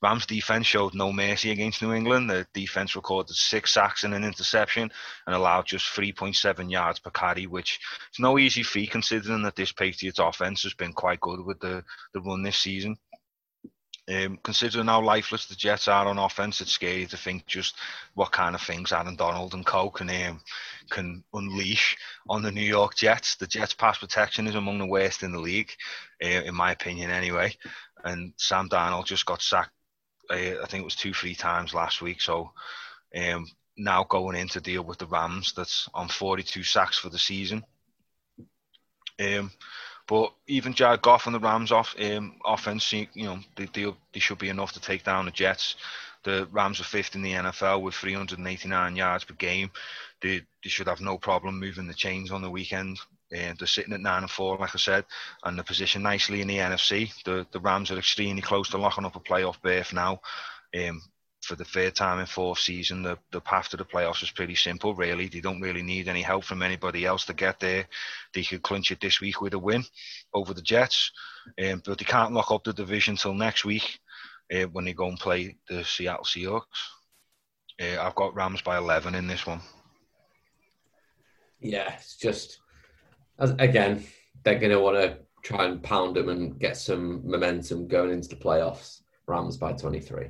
Rams defense showed no mercy against New England. The defense recorded six sacks and an interception and allowed just 3.7 yards per carry, which is no easy feat considering that this Patriots offense has been quite good with the, the run this season. Um, considering how lifeless the Jets are on offense, it's scary to think just what kind of things Aaron Donald and Co can um, can unleash on the New York Jets. The Jets' pass protection is among the worst in the league, uh, in my opinion, anyway. And Sam Darnold just got sacked. Uh, I think it was two, three times last week. So um, now going in to deal with the Rams, that's on 42 sacks for the season. Um, but even Jared Goff and the Rams off um, offense, you know, they, they, they should be enough to take down the Jets. The Rams are fifth in the NFL with 389 yards per game. They, they should have no problem moving the chains on the weekend. Uh, they're sitting at nine and four, like I said, and they're positioned nicely in the NFC. The the Rams are extremely close to locking up a playoff berth now. Um, for the third time in fourth season, the, the path to the playoffs is pretty simple, really. They don't really need any help from anybody else to get there. They could clinch it this week with a win over the Jets, um, but they can't lock up the division till next week uh, when they go and play the Seattle Seahawks. Uh, I've got Rams by 11 in this one. Yeah, it's just, again, they're going to want to try and pound them and get some momentum going into the playoffs. Rams by 23.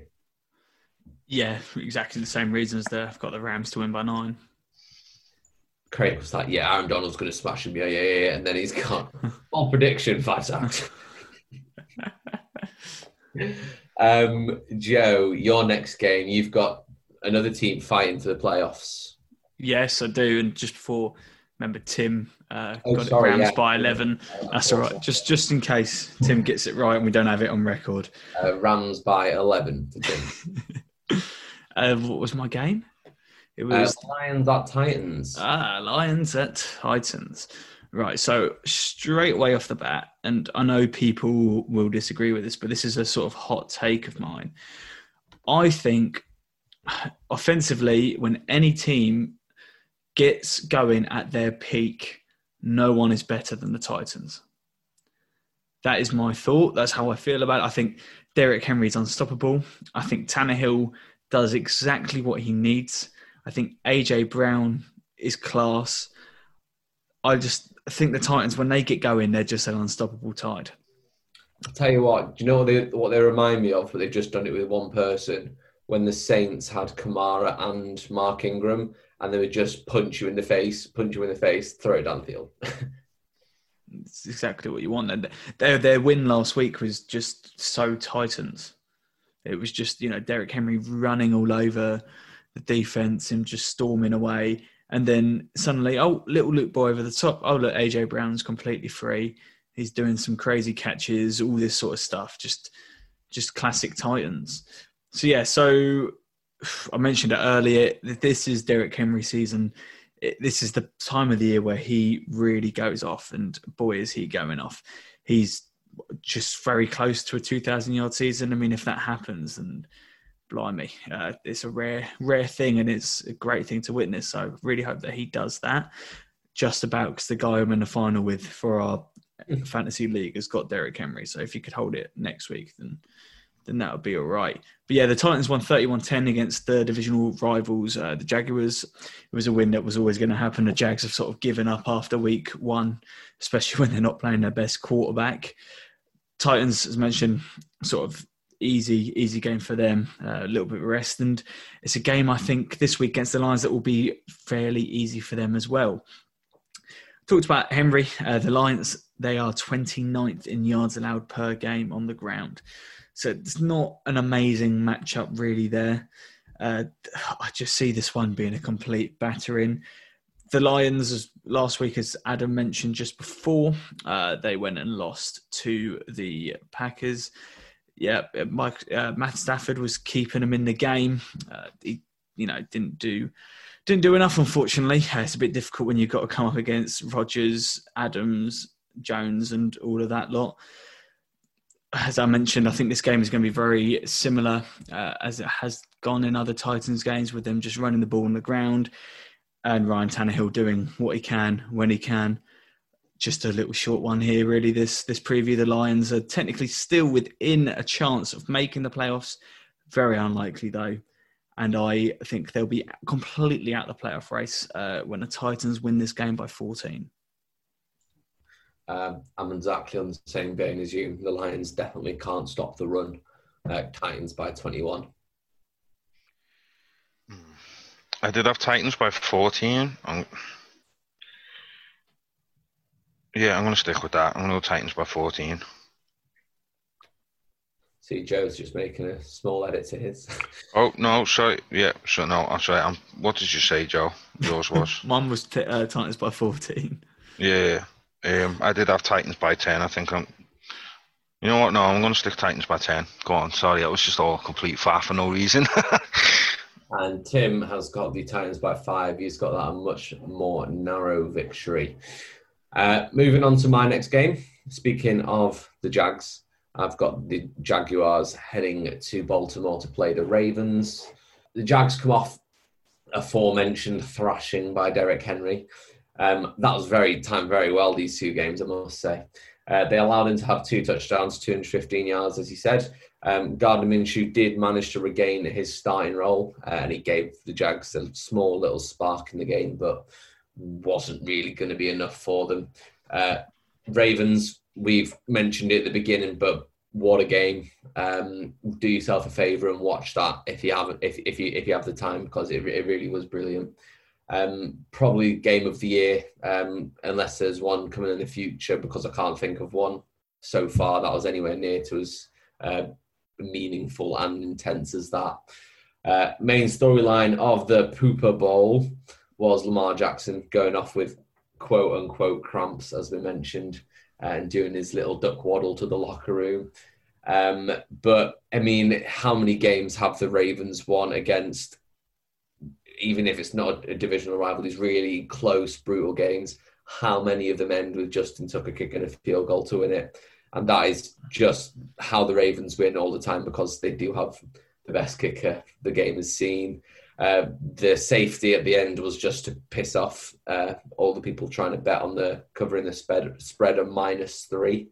Yeah, exactly the same reasons there. I've got the Rams to win by nine. Craig was like, "Yeah, Aaron Donald's going to smash him, yeah, yeah, yeah," and then he's got [laughs] all prediction five sacks. um, Joe, your next game, you've got another team fighting for the playoffs. Yes, I do. And just before, remember Tim uh, oh, got sorry, it Rams yeah. by eleven. That's all right. Just just in case Tim gets it right and we don't have it on record. Uh, Rams by eleven for Tim. [laughs] Uh, what was my game? It uh, was uh, Lions at Titans. Ah, Lions at Titans. Right. So straight away off the bat, and I know people will disagree with this, but this is a sort of hot take of mine. I think offensively, when any team gets going at their peak, no one is better than the Titans. that is my thought. That's how I feel about it. I think Derrick Henry is unstoppable. I think Tannehill does exactly what he needs. I think AJ Brown is class. I just think the Titans, when they get going, they're just an unstoppable tide. I'll tell you what, do you know what they, what they remind me of? But they've just done it with one person. When the Saints had Kamara and Mark Ingram, and they would just punch you in the face, punch you in the face, throw it down the field. [laughs] it's exactly what you want. And their their win last week was just so Titans. It was just you know Derrick Henry running all over the defense and just storming away, and then suddenly, oh, little Luke boy over the top. Oh, look, AJ Brown's completely free. He's doing some crazy catches, all this sort of stuff. Just just classic Titans. So yeah, so [sighs] I mentioned it earlier. This is Derrick Henry season. This is the time of the year where he really goes off, and boy, is he going off! He's just very close to a 2,000 yard season. I mean, if that happens, and blimey, uh, it's a rare, rare thing, and it's a great thing to witness. So, I really hope that he does that. Just about because the guy I'm in the final with for our fantasy league has got Derrick Henry. So, if he could hold it next week, then then that would be all right. But yeah, the Titans won 31-10 against the divisional rivals, uh, the Jaguars. It was a win that was always going to happen. The Jags have sort of given up after week one, especially [laughs] when they're not playing their best quarterback. Titans, as mentioned, sort of easy, easy game for them. Uh, a little bit of rest, and it's a game I think this week against the Lions that will be fairly easy for them as well. Talked about Henry. Uh, the Lions, they are 29th in yards allowed per game on the ground. So it's not an amazing matchup really there. Uh, I just see this one being a complete battering. The Lions, last week, as Adam mentioned just before, uh, they went and lost to the Packers. Yeah, Mike, uh, Matt Stafford was keeping them in the game. Uh, he, you know, didn't do didn't do enough, unfortunately. It's a bit difficult when you've got to come up against Rodgers, Adams, Jones, and all of that lot as I mentioned, I think this game is going to be very similar uh, as it has gone in other Titans games with them just running the ball on the ground and Ryan Tannehill doing what he can when he can. Just a little short one here, really. This this preview, the Lions are technically still within a chance of making the playoffs. Very unlikely though, and I think they'll be completely out of the playoff race uh, when the Titans win this game by 14. Um, I'm exactly on the same vein as you. The Lions definitely can't stop the run. Uh, Titans by 21. I did have Titans by 14. I'm... Yeah, I'm going to stick with that. I'm going to go Titans by 14. See, Joe's just making a small edit to his. [laughs] oh no, sorry. Yeah, so no, I'm sorry. I'm, what did you say, Joe? Yours was. [laughs] Mine was t- uh, Titans by 14. Yeah. Um, I did have Titans by ten. I think I'm. You know what? No, I'm going to stick Titans by ten. Go on. Sorry, that was just all complete far for no reason. [laughs] and Tim has got the Titans by five. He's got that a much more narrow victory. Uh, moving on to my next game. Speaking of the Jags, I've got the Jaguars heading to Baltimore to play the Ravens. The Jags come off aforementioned thrashing by Derrick Henry. Um, that was very timed very well. These two games, I must say. Uh, they allowed him to have two touchdowns, 215 yards, as he said. Um, Gardner Minshew did manage to regain his starting role, uh, and he gave the Jags a small little spark in the game, but wasn't really going to be enough for them. Uh, Ravens, we've mentioned it at the beginning, but what a game! Um, do yourself a favour and watch that if you haven't, if if you if you have the time, because it, it really was brilliant. Um, probably game of the year, um, unless there's one coming in the future, because I can't think of one so far that was anywhere near to as uh, meaningful and intense as that. Uh, main storyline of the Pooper Bowl was Lamar Jackson going off with quote unquote cramps, as we mentioned, and doing his little duck waddle to the locker room. Um, but I mean, how many games have the Ravens won against even if it's not a divisional rival, these really close, brutal games, how many of them end with Justin Tucker kicking a field goal to win it? And that is just how the Ravens win all the time because they do have the best kicker the game has seen. Uh, the safety at the end was just to piss off uh, all the people trying to bet on the covering the spread, spread of minus three.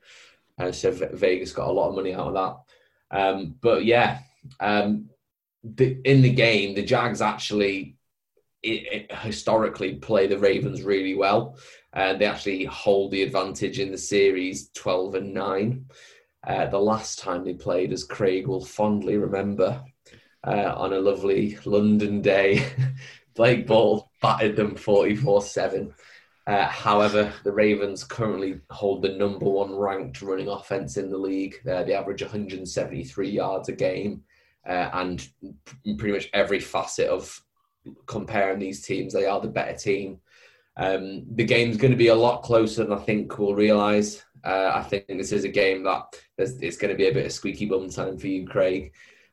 uh, so Vegas got a lot of money out of that. Um, but yeah, um, the, in the game, the Jags actually it, it historically play the Ravens really well. And uh, they actually hold the advantage in the series 12 and 9. Uh, the last time they played, as Craig will fondly remember, uh, on a lovely London day, [laughs] Blake Ball battered them 44 7. Uh, however, the Ravens currently hold the number one ranked running offense in the league. Uh, they average 173 yards a game, uh, and pretty much every facet of comparing these teams, they are the better team. Um, the game's going to be a lot closer than I think we'll realise. Uh, I think this is a game that it's going to be a bit of squeaky bum time for you, Craig.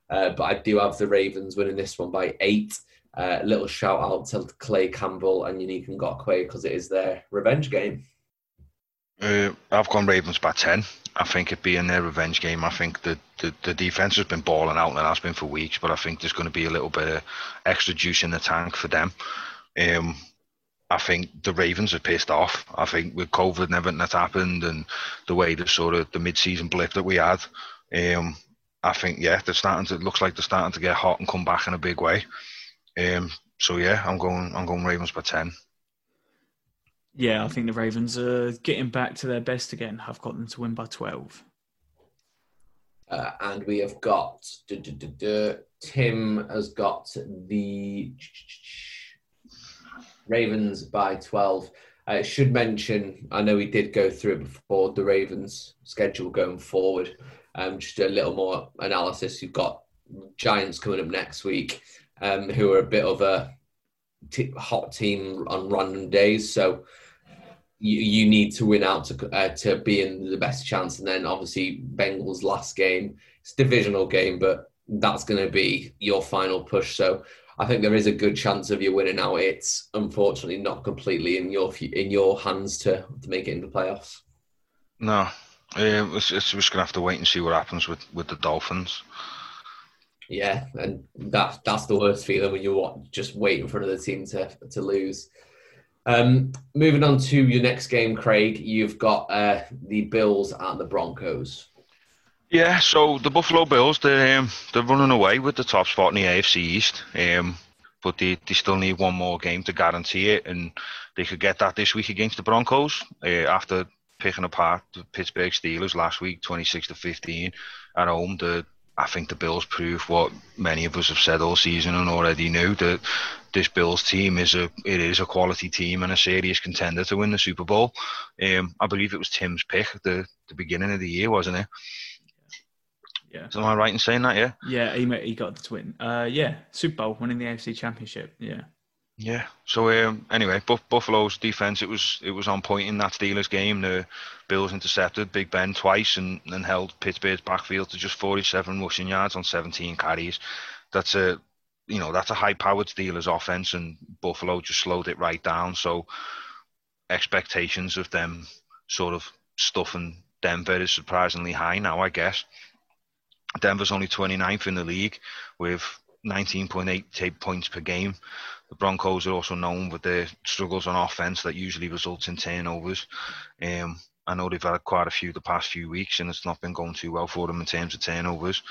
Uh, but I do have the Ravens winning this one by eight. Uh, little shout out to Calais Campbell and Yannick Ngakoue because it is their revenge game. Uh, I've gone Ravens by 10. I think it being their revenge game, I think the, the, the defense has been balling out and it has been for weeks, but I think there's going to be a little bit of extra juice in the tank for them. Um, I think the Ravens are pissed off. I think with COVID and everything that's happened and the way the sort of the mid-season blip that we had, um, I think yeah, they're starting to. It looks like they're starting to get hot and come back in a big way. Um, so yeah, I'm going. I'm going Ravens by ten. Yeah, I think the Ravens are getting back to their best again. I've got them to win by 12. Uh, and we have got duh, duh, duh, Tim has got the Ravens by 12. I should mention, I know we did go through it before, the Ravens schedule going forward. Um, just a little more analysis. You've got Giants coming up next week, um, who are a bit of a t- hot team on random days. So you, you need to win out to uh, to be in the best chance. And then obviously Bengals last game, it's divisional game, but that's going to be your final push. So I think there is a good chance of you winning out. It's unfortunately not completely in your in your hands to to make it into the playoffs. No, yeah, it's, it's just gonna have to wait and see what happens with with the Dolphins. Yeah, and that that's the worst feeling when you're just waiting for another team to to lose. Um, moving on to your next game, Craig, you've got uh, the Bills and the Broncos. Yeah, so the Buffalo Bills, they're, um, they're running away with the top spot in the AFC East, um, but they, they still need one more game to guarantee it, and they could get that this week against the Broncos uh, after picking apart the Pittsburgh Steelers last week, 26 to 15 at home. The I think the Bills prove what many of us have said all season and already knew that this Bills team is a it is a quality team and a serious contender to win the Super Bowl. Um, I believe it was Tim's pick at the, the beginning of the year, wasn't it? Yeah. Am I right in saying that? Yeah. Yeah, he he got the twin. Uh, yeah, Super Bowl winning the AFC Championship. Yeah. Yeah. So um, anyway, Buffalo's defense it was it was on point in that Steelers game. The Bills intercepted Big Ben twice and, and held Pittsburgh's backfield to just 47 rushing yards on 17 carries. That's a you know that's a high-powered Steelers offense, and Buffalo just slowed it right down. So expectations of them sort of stuffing Denver is surprisingly high now, I guess. Denver's only 29th in the league with 19.8 points per game. The Broncos are also known with their struggles on offense that usually results in turnovers. Um, I know they've had quite a few the past few weeks, and it's not been going too well for them in terms of turnovers.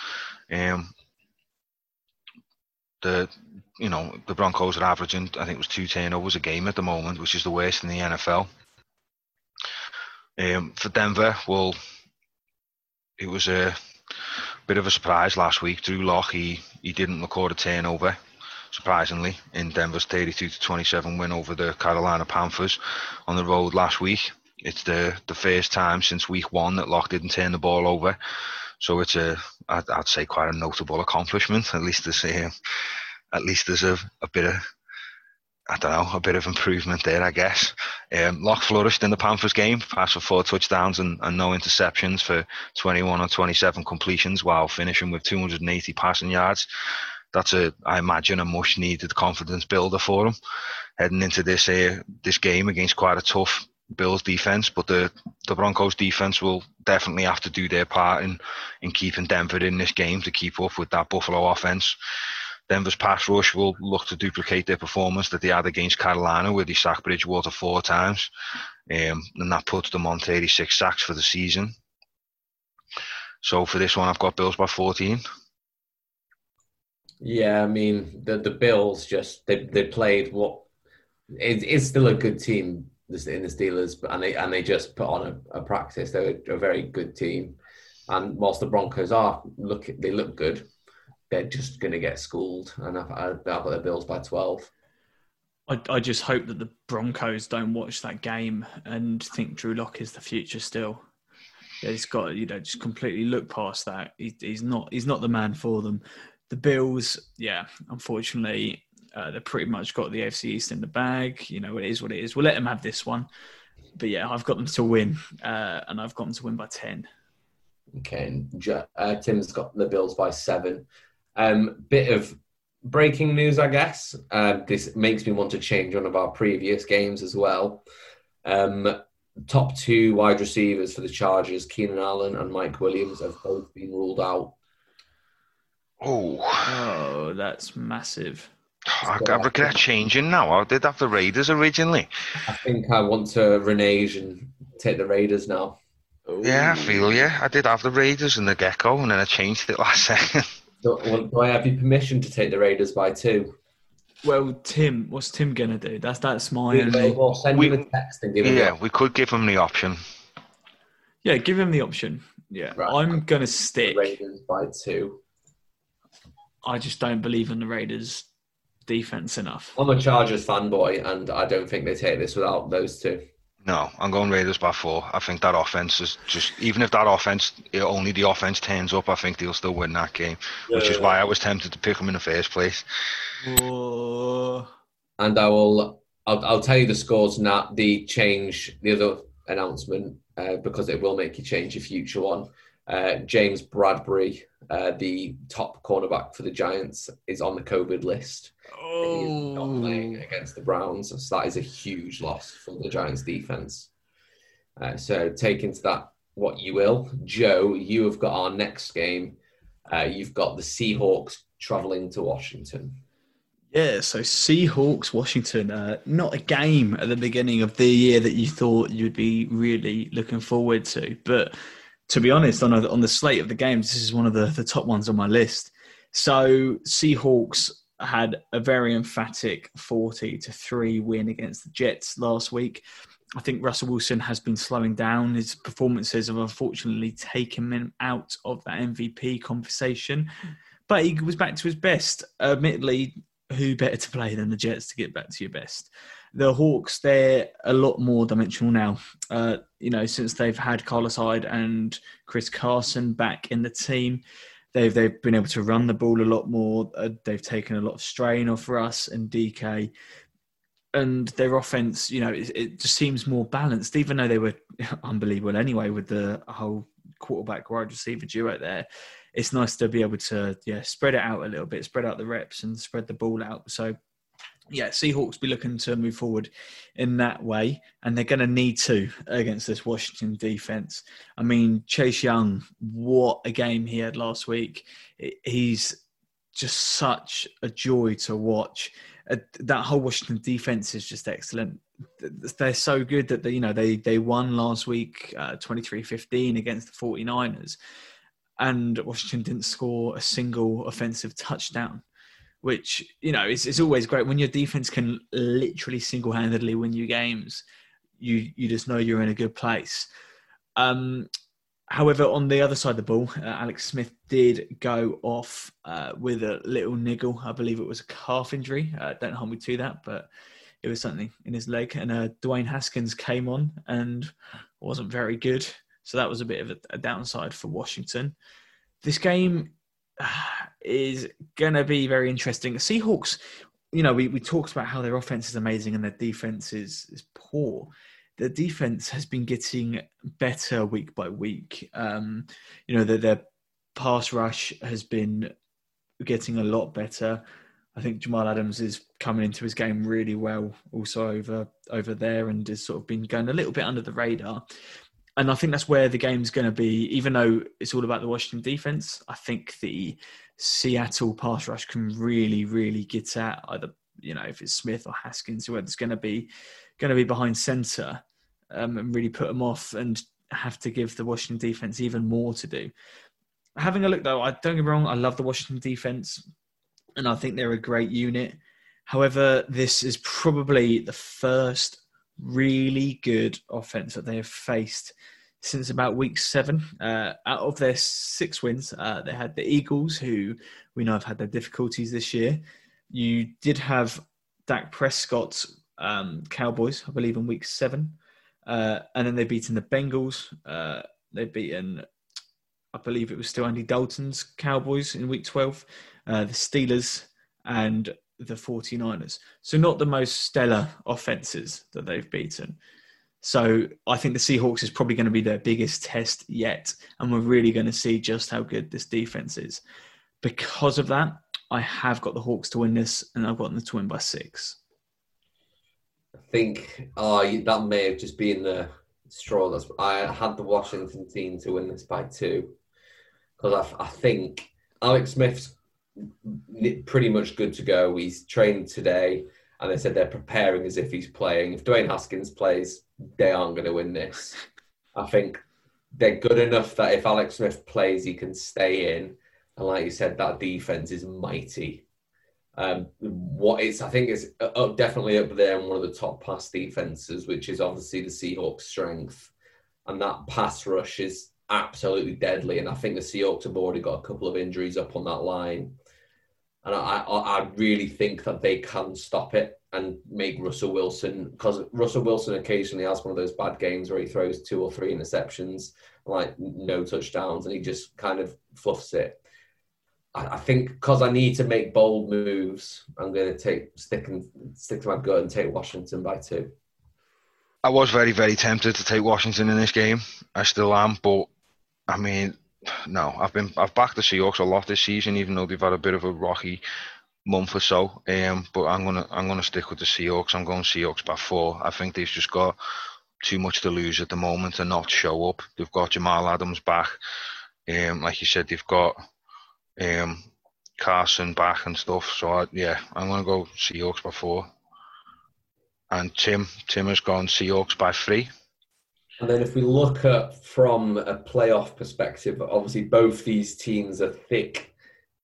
Um, the you know the Broncos are averaging I think it was two turnovers a game at the moment, which is the worst in the NFL. Um, for Denver, well, it was a bit of a surprise last week. Drew Lock he he didn't record a turnover surprisingly, in Denver's 32 to 27 win over the Carolina Panthers on the road last week. It's the the first time since week one that Lock didn't turn the ball over, so it's a I'd, I'd say quite a notable accomplishment. At least there's a, at least there's a, a bit of I don't know, a bit of improvement there, I guess. Um, Lock flourished in the Panthers game, passed for four touchdowns and, and no interceptions for 21 or 27 completions while finishing with 280 passing yards that's a I imagine a much needed confidence builder for him heading into this uh, this game against quite a tough Bills defense. But the the Broncos defense will definitely have to do their part in in keeping Denver in this game to keep up with that Buffalo offense. Denver's pass rush will look to duplicate their performance that they had against Carolina, where they sacked Bridgewater four times, um, and that puts them on 36 sacks for the season. So for this one, I've got Bills by 14. Yeah, I mean the the Bills just they they played what it, it's still a good team in the Steelers, and they and they just put on a, a practice. They're a very good team, and whilst the Broncos are look they look good, they're just going to get schooled, and I've, I've got the Bills by twelve. I, I just hope that the Broncos don't watch that game and think Drew Lock is the future still. He's got you know just completely look past that. He, he's not he's not the man for them. The Bills, yeah, unfortunately, uh, they've pretty much got the AFC East in the bag. You know, it is what it is. We'll let them have this one. But yeah, I've got them to win, uh, and I've got them to win by 10. Okay, uh, Tim's got the Bills by seven. Um, bit of breaking news, I guess. Uh, this makes me want to change one of our previous games as well. Um, top two wide receivers for the Chargers, Keenan Allen and Mike Williams, have both been ruled out. Oh, oh, that's massive. I, I reckon that's changing now. I did have the Raiders originally. I think I want to renege and take the Raiders now. Ooh. Yeah, I feel yeah. I did have the Raiders and the Gecko, and then I changed it last [laughs] second. Do, do I have your permission to take the Raiders by two? Well, Tim, what's Tim gonna do? That's that's my only. We'll send we, him a text and give him. Yeah, we could give him the option. Yeah, give him the option. Yeah, right. I'm gonna stick Raiders by two. I just don't believe in the Raiders defense enough. I'm a Chargers fanboy, and I don't think they take this without those two. No, I'm going Raiders by four. I think that offense is just even if that offense only the offense turns up, I think they'll still win that game. Yeah, which is why I was tempted to pick them in the first place. Oh. And I will, I'll, I'll tell you the scores now. The change, the other announcement, uh, because it will make you change your future one. Uh, James Bradberry, uh, the top cornerback for the Giants, is on the COVID list. Oh. He's not playing against the Browns, so that is a huge loss for the Giants defense. Uh, so take into that what you will. Joe, you have got our next game. Uh, you've got the Seahawks traveling to Washington. Yeah, so Seahawks, Washington, uh, not a game at the beginning of the year that you thought you'd be really looking forward to. But to be honest, on, a, on the slate of the games, this is one of the, the top ones on my list. So Seahawks had a very emphatic 40 to 3 win against the Jets last week. I think Russell Wilson has been slowing down. His performances have unfortunately taken him out of that MVP conversation. But he was back to his best. Admittedly, who better to play than the Jets to get back to your best? The Hawks, they're a lot more dimensional now. Uh, you know, since they've had Carlos Hyde and Chris Carson back in the team, they've they've been able to run the ball a lot more. Uh, they've taken a lot of strain off Russ and DK, and their offense, you know, it, it, just seems more balanced. Even though they were [laughs] unbelievable anyway with the whole quarterback wide receiver duo there, it's nice to be able to yeah spread it out a little bit, spread out the reps and spread the ball out. So yeah, Seahawks be looking to move forward in that way, and they're going to need to against this Washington defense. I mean, Chase Young, what a game he had last week! He's just such a joy to watch. Uh, that whole Washington defense is just excellent. They're so good that they, you know they they won last week uh, 23-15 against the 49ers, and Washington didn't score a single offensive touchdown which you know it's, it's always great. When your defense can literally single-handedly win you games you you just know you're in a good place. Um, however on the other side of the ball uh, alex smith did go off uh, with a little niggle. I believe it was a calf injury. Uh, don't hold me to that but it was something in his leg. And uh, dwayne haskins came on and wasn't very good. So that was a bit of a, a downside for washington. This game [sighs] is going to be very interesting. Seahawks, you know, we, we talked about how their offense is amazing and their defense is, is poor. The defense has been getting better week by week. Um, you know, their, their pass rush has been getting a lot better. I think Jamal Adams is coming into his game really well, also over over there, and has sort of been going a little bit under the radar and I think that's where the game's going to be. Even though it's all about the Washington defense, I think the Seattle pass rush can really, really get at either you know if it's Smith or Haskins, whoever's going to be going to be behind center um, and really put them off and have to give the Washington defense even more to do. having a look though, I don't get wrong. I love the Washington defense, and I think they're a great unit. However, this is probably the first really good offense that they have faced since about week seven. Uh, out of their six wins, uh, they had the Eagles, who we know have had their difficulties this year. You did have Dak Prescott's um, Cowboys, I believe, in week seven. Uh, and then they've beaten the Bengals. Uh, they've beaten, I believe it was still Andy Dalton's Cowboys in week 12, uh, the Steelers, and the 49ers. So, not the most stellar offenses that they've beaten. So, I think the Seahawks is probably going to be their biggest test yet. And we're really going to see just how good this defense is. Because of that, I have got the Hawks to win this, and I've got them to win by six. I think oh, that may have just been the straw. That's I had the Washington team to win this by two because I, I think Alex Smith's pretty much good to go. He's trained today, and they said they're preparing as if he's playing. If Dwayne Haskins plays, they aren't going to win this. I think they're good enough that if Alex Smith plays, he can stay in. And like you said, that defense is mighty. Um, what it's, I think is up, definitely up there in one of the top pass defenses, which is obviously the Seahawks' strength. And that pass rush is absolutely deadly. And I think the Seahawks have already got a couple of injuries up on that line. And I, I, I really think that they can stop it and make Russell Wilson, because Russell Wilson occasionally has one of those bad games where he throws two or three interceptions, like no touchdowns, and he just kind of fluffs it. I, think because I need to make bold moves, I'm going to take stick and stick to my gut and take Washington by two. I was very, very tempted to take Washington in this game. I still am, but I mean, no, I've been I've backed the Seahawks a lot this season, even though they've had a bit of a rocky month or so. Um, but I'm gonna I'm gonna stick with the Seahawks. I'm going Seahawks by four. I think they've just got too much to lose at the moment and not show up. They've got Jamal Adams back. Um, like you said, they've got um, Carson back and stuff. So I, yeah, I'm gonna go Seahawks by four. And Tim, Tim has gone Seahawks by three. And then if we look at from a playoff perspective, obviously both these teams are thick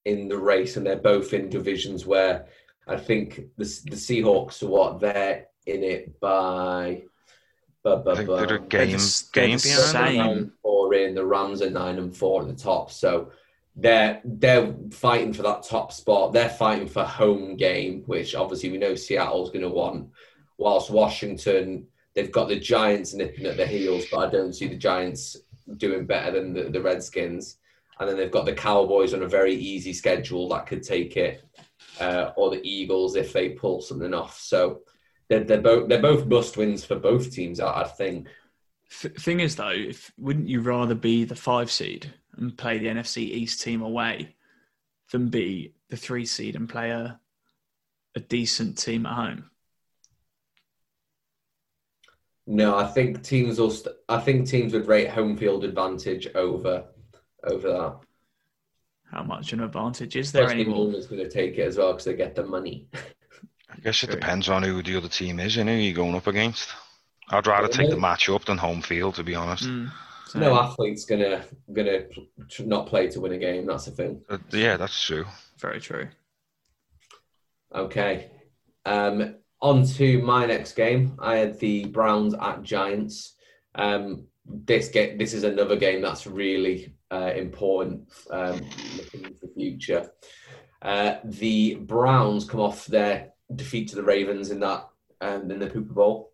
in the race, and they're both in divisions where I think the the Seahawks are what they're in it by. But, but, I think they're a game, game behind. Four in the Rams are nine and four at the top. So they're they're fighting for that top spot. They're fighting for home game, which obviously we know Seattle's going to want. Whilst Washington, they've got the Giants nipping at their heels, but I don't see the Giants doing better than the, the Redskins. And then they've got the Cowboys on a very easy schedule that could take it, uh, or the Eagles if they pull something off. So they're, they're both they're both must wins for both teams. I, I think. thing is, though, if wouldn't you rather be the five seed and play the NFC East team away than be the three seed and play a, a decent team at home? No, I think teams will. St- I think teams would rate home field advantage over over that. How much an advantage is there anymore? is going to take it as well because they get the money. [laughs] I guess it depends on who the other team is and who you're going up against. I'd rather take the match up than home field, to be honest. Mm. No athlete's gonna gonna not play to win a game. That's the thing. Uh, yeah, that's true. Very true. Okay. Um, on to my next game. I had the Browns at Giants. Um, this game, this is another game that's really uh, important um, looking into the future. Uh, the Browns come off their defeat to the Ravens in that um, in the Super Bowl.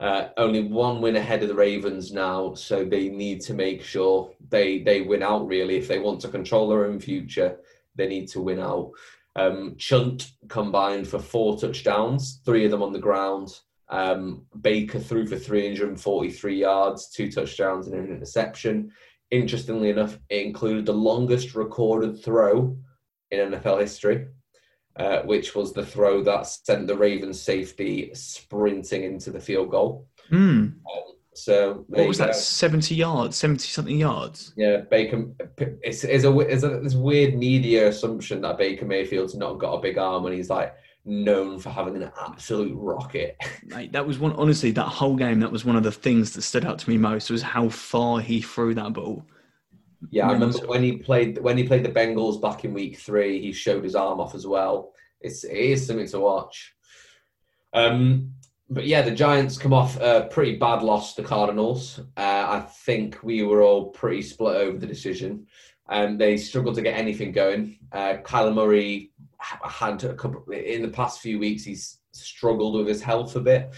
Uh, only one win ahead of the Ravens now, so they need to make sure they they win out. Really, if they want to control their own future, they need to win out. Um, Chunt combined for four touchdowns, three of them on the ground. Um, Baker threw for 343 yards, two touchdowns, and an interception. Interestingly enough, it included the longest recorded throw in NFL history uh, which was the throw that sent the Ravens safety sprinting into the field goal. Mm. Um, so what was that? Seventy yards, seventy something yards. Yeah, Baker. It's, it's a it's a this weird media assumption that Baker Mayfield's not got a big arm when he's like known for having an absolute rocket. [laughs] Mate, that was one. Honestly, that whole game, that was one of the things that stood out to me most was how far he threw that ball. Yeah, I remember when he played when he played the Bengals back in week three. He showed his arm off as well. It's it is something to watch. Um, but yeah, the Giants come off a pretty bad loss to the Cardinals. Uh, I think we were all pretty split over the decision. Um, they struggled to get anything going. Uh, Kyler Murray had a couple in the past few weeks. He's struggled with his health a bit,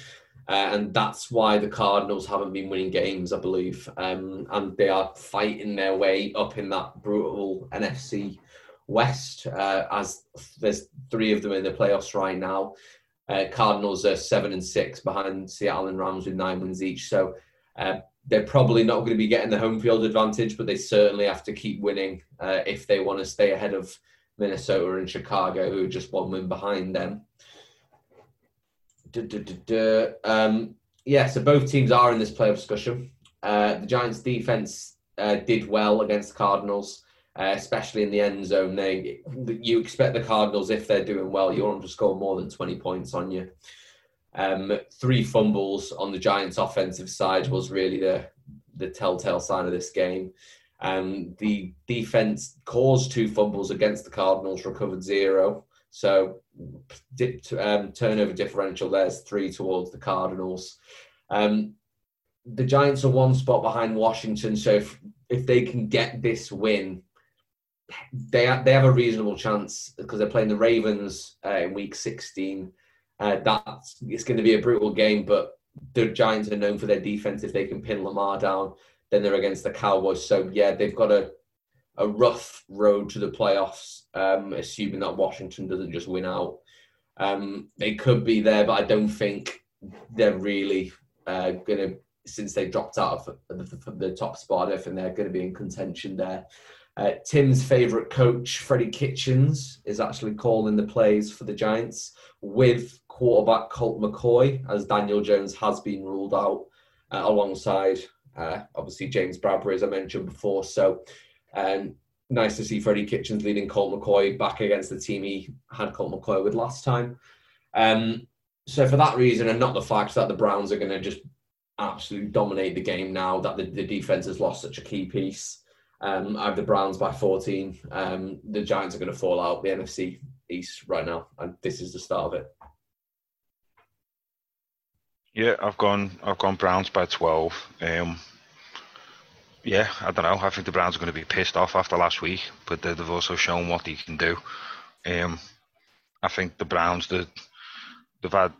uh, and that's why the Cardinals haven't been winning games, I believe. Um, and they are fighting their way up in that brutal NFC West, uh, as there's three of them in the playoffs right now. Uh, Cardinals are seven and six behind Seattle and Rams with nine wins each. So uh, they're probably not going to be getting the home field advantage, but they certainly have to keep winning uh, if they want to stay ahead of Minnesota and Chicago, who are just one win behind them. Um, yeah, so both teams are in this playoff discussion. Uh, the Giants' defense uh, did well against the Cardinals uh, especially in the end zone. They, you expect the Cardinals, if they're doing well, you want them to score more than 20 points on you. Um, three fumbles on the Giants' offensive side was really the, the telltale sign of this game. Um, the defense caused two fumbles against the Cardinals, recovered zero. So, um, turnover differential there's three towards the Cardinals. Um, the Giants are one spot behind Washington. So, if, if they can get this win, they they have a reasonable chance because they're playing the Ravens uh, in Week 16. Uh, that's it's going to be a brutal game, but the Giants are known for their defense. If they can pin Lamar down, then they're against the Cowboys. So yeah, they've got a a rough road to the playoffs, um, assuming that Washington doesn't just win out. Um, they could be there, but I don't think they're really uh, going to, since they dropped out of the, the, the top spot, I think they're going to be in contention there. Uh, Tim's favourite coach, Freddie Kitchens, is actually calling the plays for the Giants with quarterback Colt McCoy, as Daniel Jones has been ruled out, uh, alongside uh, obviously James Bradberry, as I mentioned before. So um, nice to see Freddie Kitchens leading Colt McCoy back against the team he had Colt McCoy with last time. Um, so for that reason, and not the fact that the Browns are going to just absolutely dominate the game now that the, the defense has lost such a key piece. Um, I have the Browns by 14. Um, the Giants are going to fall out the NFC East right now, and this is the start of it. Yeah, I've gone. I've gone Browns by 12. Um, yeah, I don't know. I think the Browns are going to be pissed off after last week, but they've also shown what they can do. Um, I think the Browns, the they've had,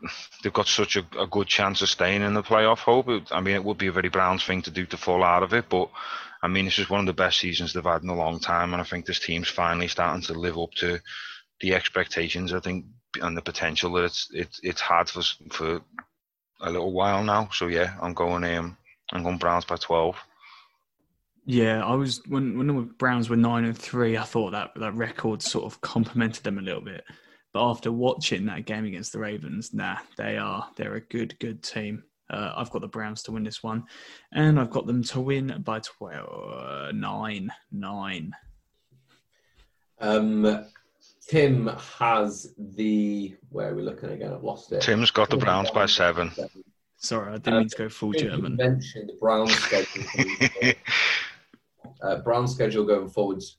they've got such a, a, good chance of staying in the playoff hope. I mean, it would be a very Browns thing to do to fall out of it, but I mean, this is one of the best seasons they've had in a long time, and I think this team's finally starting to live up to the expectations. I think and the potential that it's it's it's had for for a little while now. So yeah, I'm going um I'm going Browns by twelve. Yeah, I was when when the Browns were nine and three. I thought that that record sort of complimented them a little bit. But after watching that game against the Ravens, nah, they are they're a good good team. Uh, I've got the Browns to win this one, and I've got them to win by 12, 9. 9. Um, Tim has the. Where are we looking again? I've lost it. Tim's got the Browns by seven. Sorry, I didn't um, mean to go full German. You mentioned the Browns schedule. [laughs] uh, Brown schedule going forwards.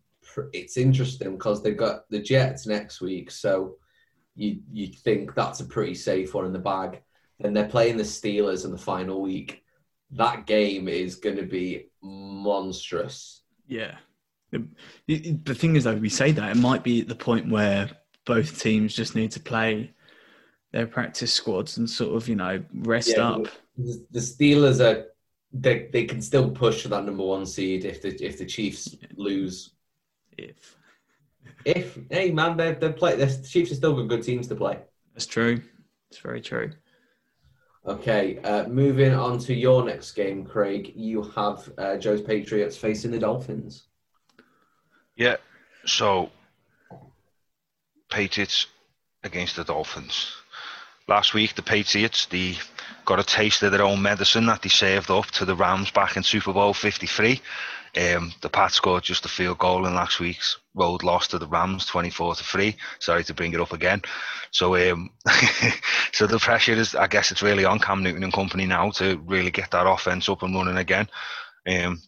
It's interesting because they've got the Jets next week, so you you think that's a pretty safe one in the bag and they're playing the Steelers in the final week. That game is going to be monstrous. Yeah. The, the thing is, though, we say that it might be at the point where both teams just need to play their practice squads and sort of, you know, rest yeah, up. The, the Steelers are they they can still push for that number one seed if the if the Chiefs lose. If if hey man, they they play. The Chiefs are still good, good teams to play. That's true. It's very true. Okay, uh, moving on to your next game, Craig. You have uh, Joe's Patriots facing the Dolphins. Yeah, so Patriots against the Dolphins. Last week, the Patriots they got a taste of their own medicine that they saved up to the Rams back in Super Bowl 53. Um, the Pats scored just a field goal in last week's road loss to the Rams, 24 to three. Sorry to bring it up again. So, um, [laughs] so the pressure is, I guess, it's really on Cam Newton and company now to really get that offense up and running again. Um,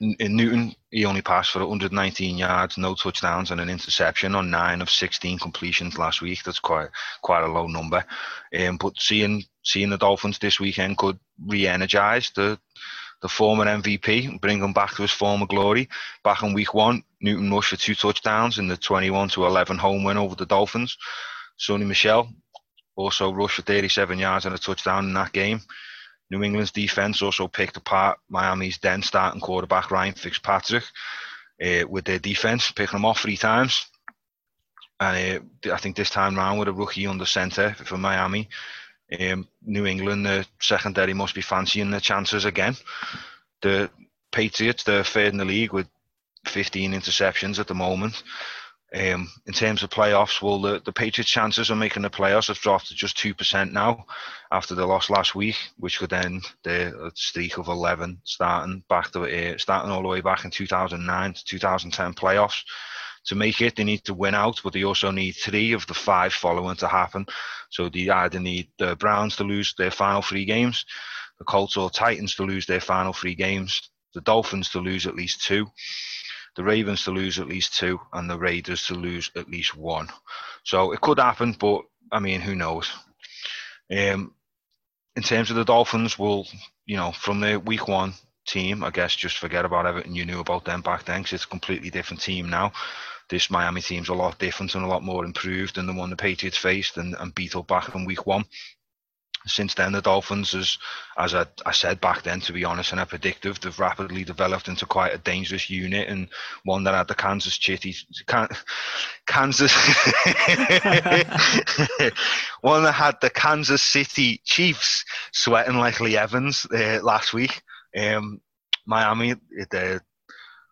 in Newton, he only passed for 119 yards, no touchdowns, and an interception on nine of 16 completions last week. That's quite quite a low number. Um, but seeing seeing the Dolphins this weekend could re-energise the the former MVP bring him back to his former glory. Back in week one, Newton rushed for two touchdowns in the 21 to 11 home win over the Dolphins. Sony Michel also rushed for 37 yards and a touchdown in that game. New England's defense also picked apart Miami's then starting quarterback Ryan Fitzpatrick uh, with their defense, picking him off three times. And uh, I think this time round with a rookie under centre for Miami, um, New England, the secondary must be fancying their chances again. The Patriots, they're third in the league with 15 interceptions at the moment. Um, in terms of playoffs, well, the, the Patriots' chances of making the playoffs have dropped to just 2% now after the loss last week, which could end the streak of 11 starting back to uh, starting all the way back in 2009 to 2010 playoffs. To make it, they need to win out, but they also need three of the five following to happen. So they either need the Browns to lose their final three games, the Colts or Titans to lose their final three games, the Dolphins to lose at least two, the Ravens to lose at least two, and the Raiders to lose at least one. So it could happen, but I mean, who knows? Um, in terms of the Dolphins, well, you know, from the week one team, I guess just forget about everything you knew about them back then because it's a completely different team now. This Miami team's a lot different and a lot more improved than the one the Patriots faced and, and beat up back in week one since then, the Dolphins, as as I, I, said back then, to be honest, and I predictive, they've rapidly developed into quite a dangerous unit and one that had the Kansas City, Kansas, [laughs] one that had the Kansas City Chiefs sweating like Lee Evans uh, last week. Um, Miami, the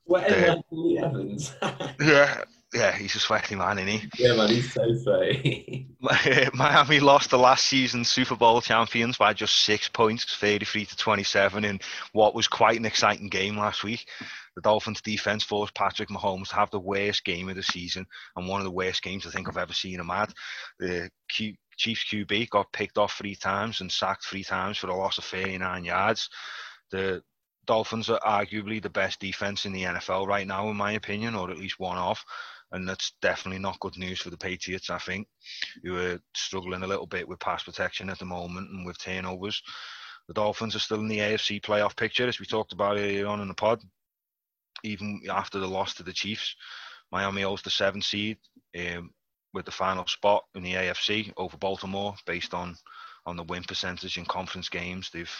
sweating the, like Lee Evans. [laughs] yeah, yeah, he's a sweaty man, isn't he? Yeah, man, he's so sweaty. [laughs] Miami lost the last season Super Bowl champions by just six points, 33 to 27, in what was quite an exciting game last week. The Dolphins defense forced Patrick Mahomes to have the worst game of the season and one of the worst games I think I've ever seen him at. The Q- Chiefs QB got picked off three times and sacked three times for a loss of 39 yards. The Dolphins are arguably the best defense in the NFL right now, in my opinion, or at least one of and that's definitely not good news for the Patriots. I think who are struggling a little bit with pass protection at the moment and with turnovers. The Dolphins are still in the AFC playoff picture, as we talked about earlier on in the pod. Even after the loss to the Chiefs, Miami holds the seventh seed um, with the final spot in the AFC over Baltimore, based on on the win percentage in conference games. They've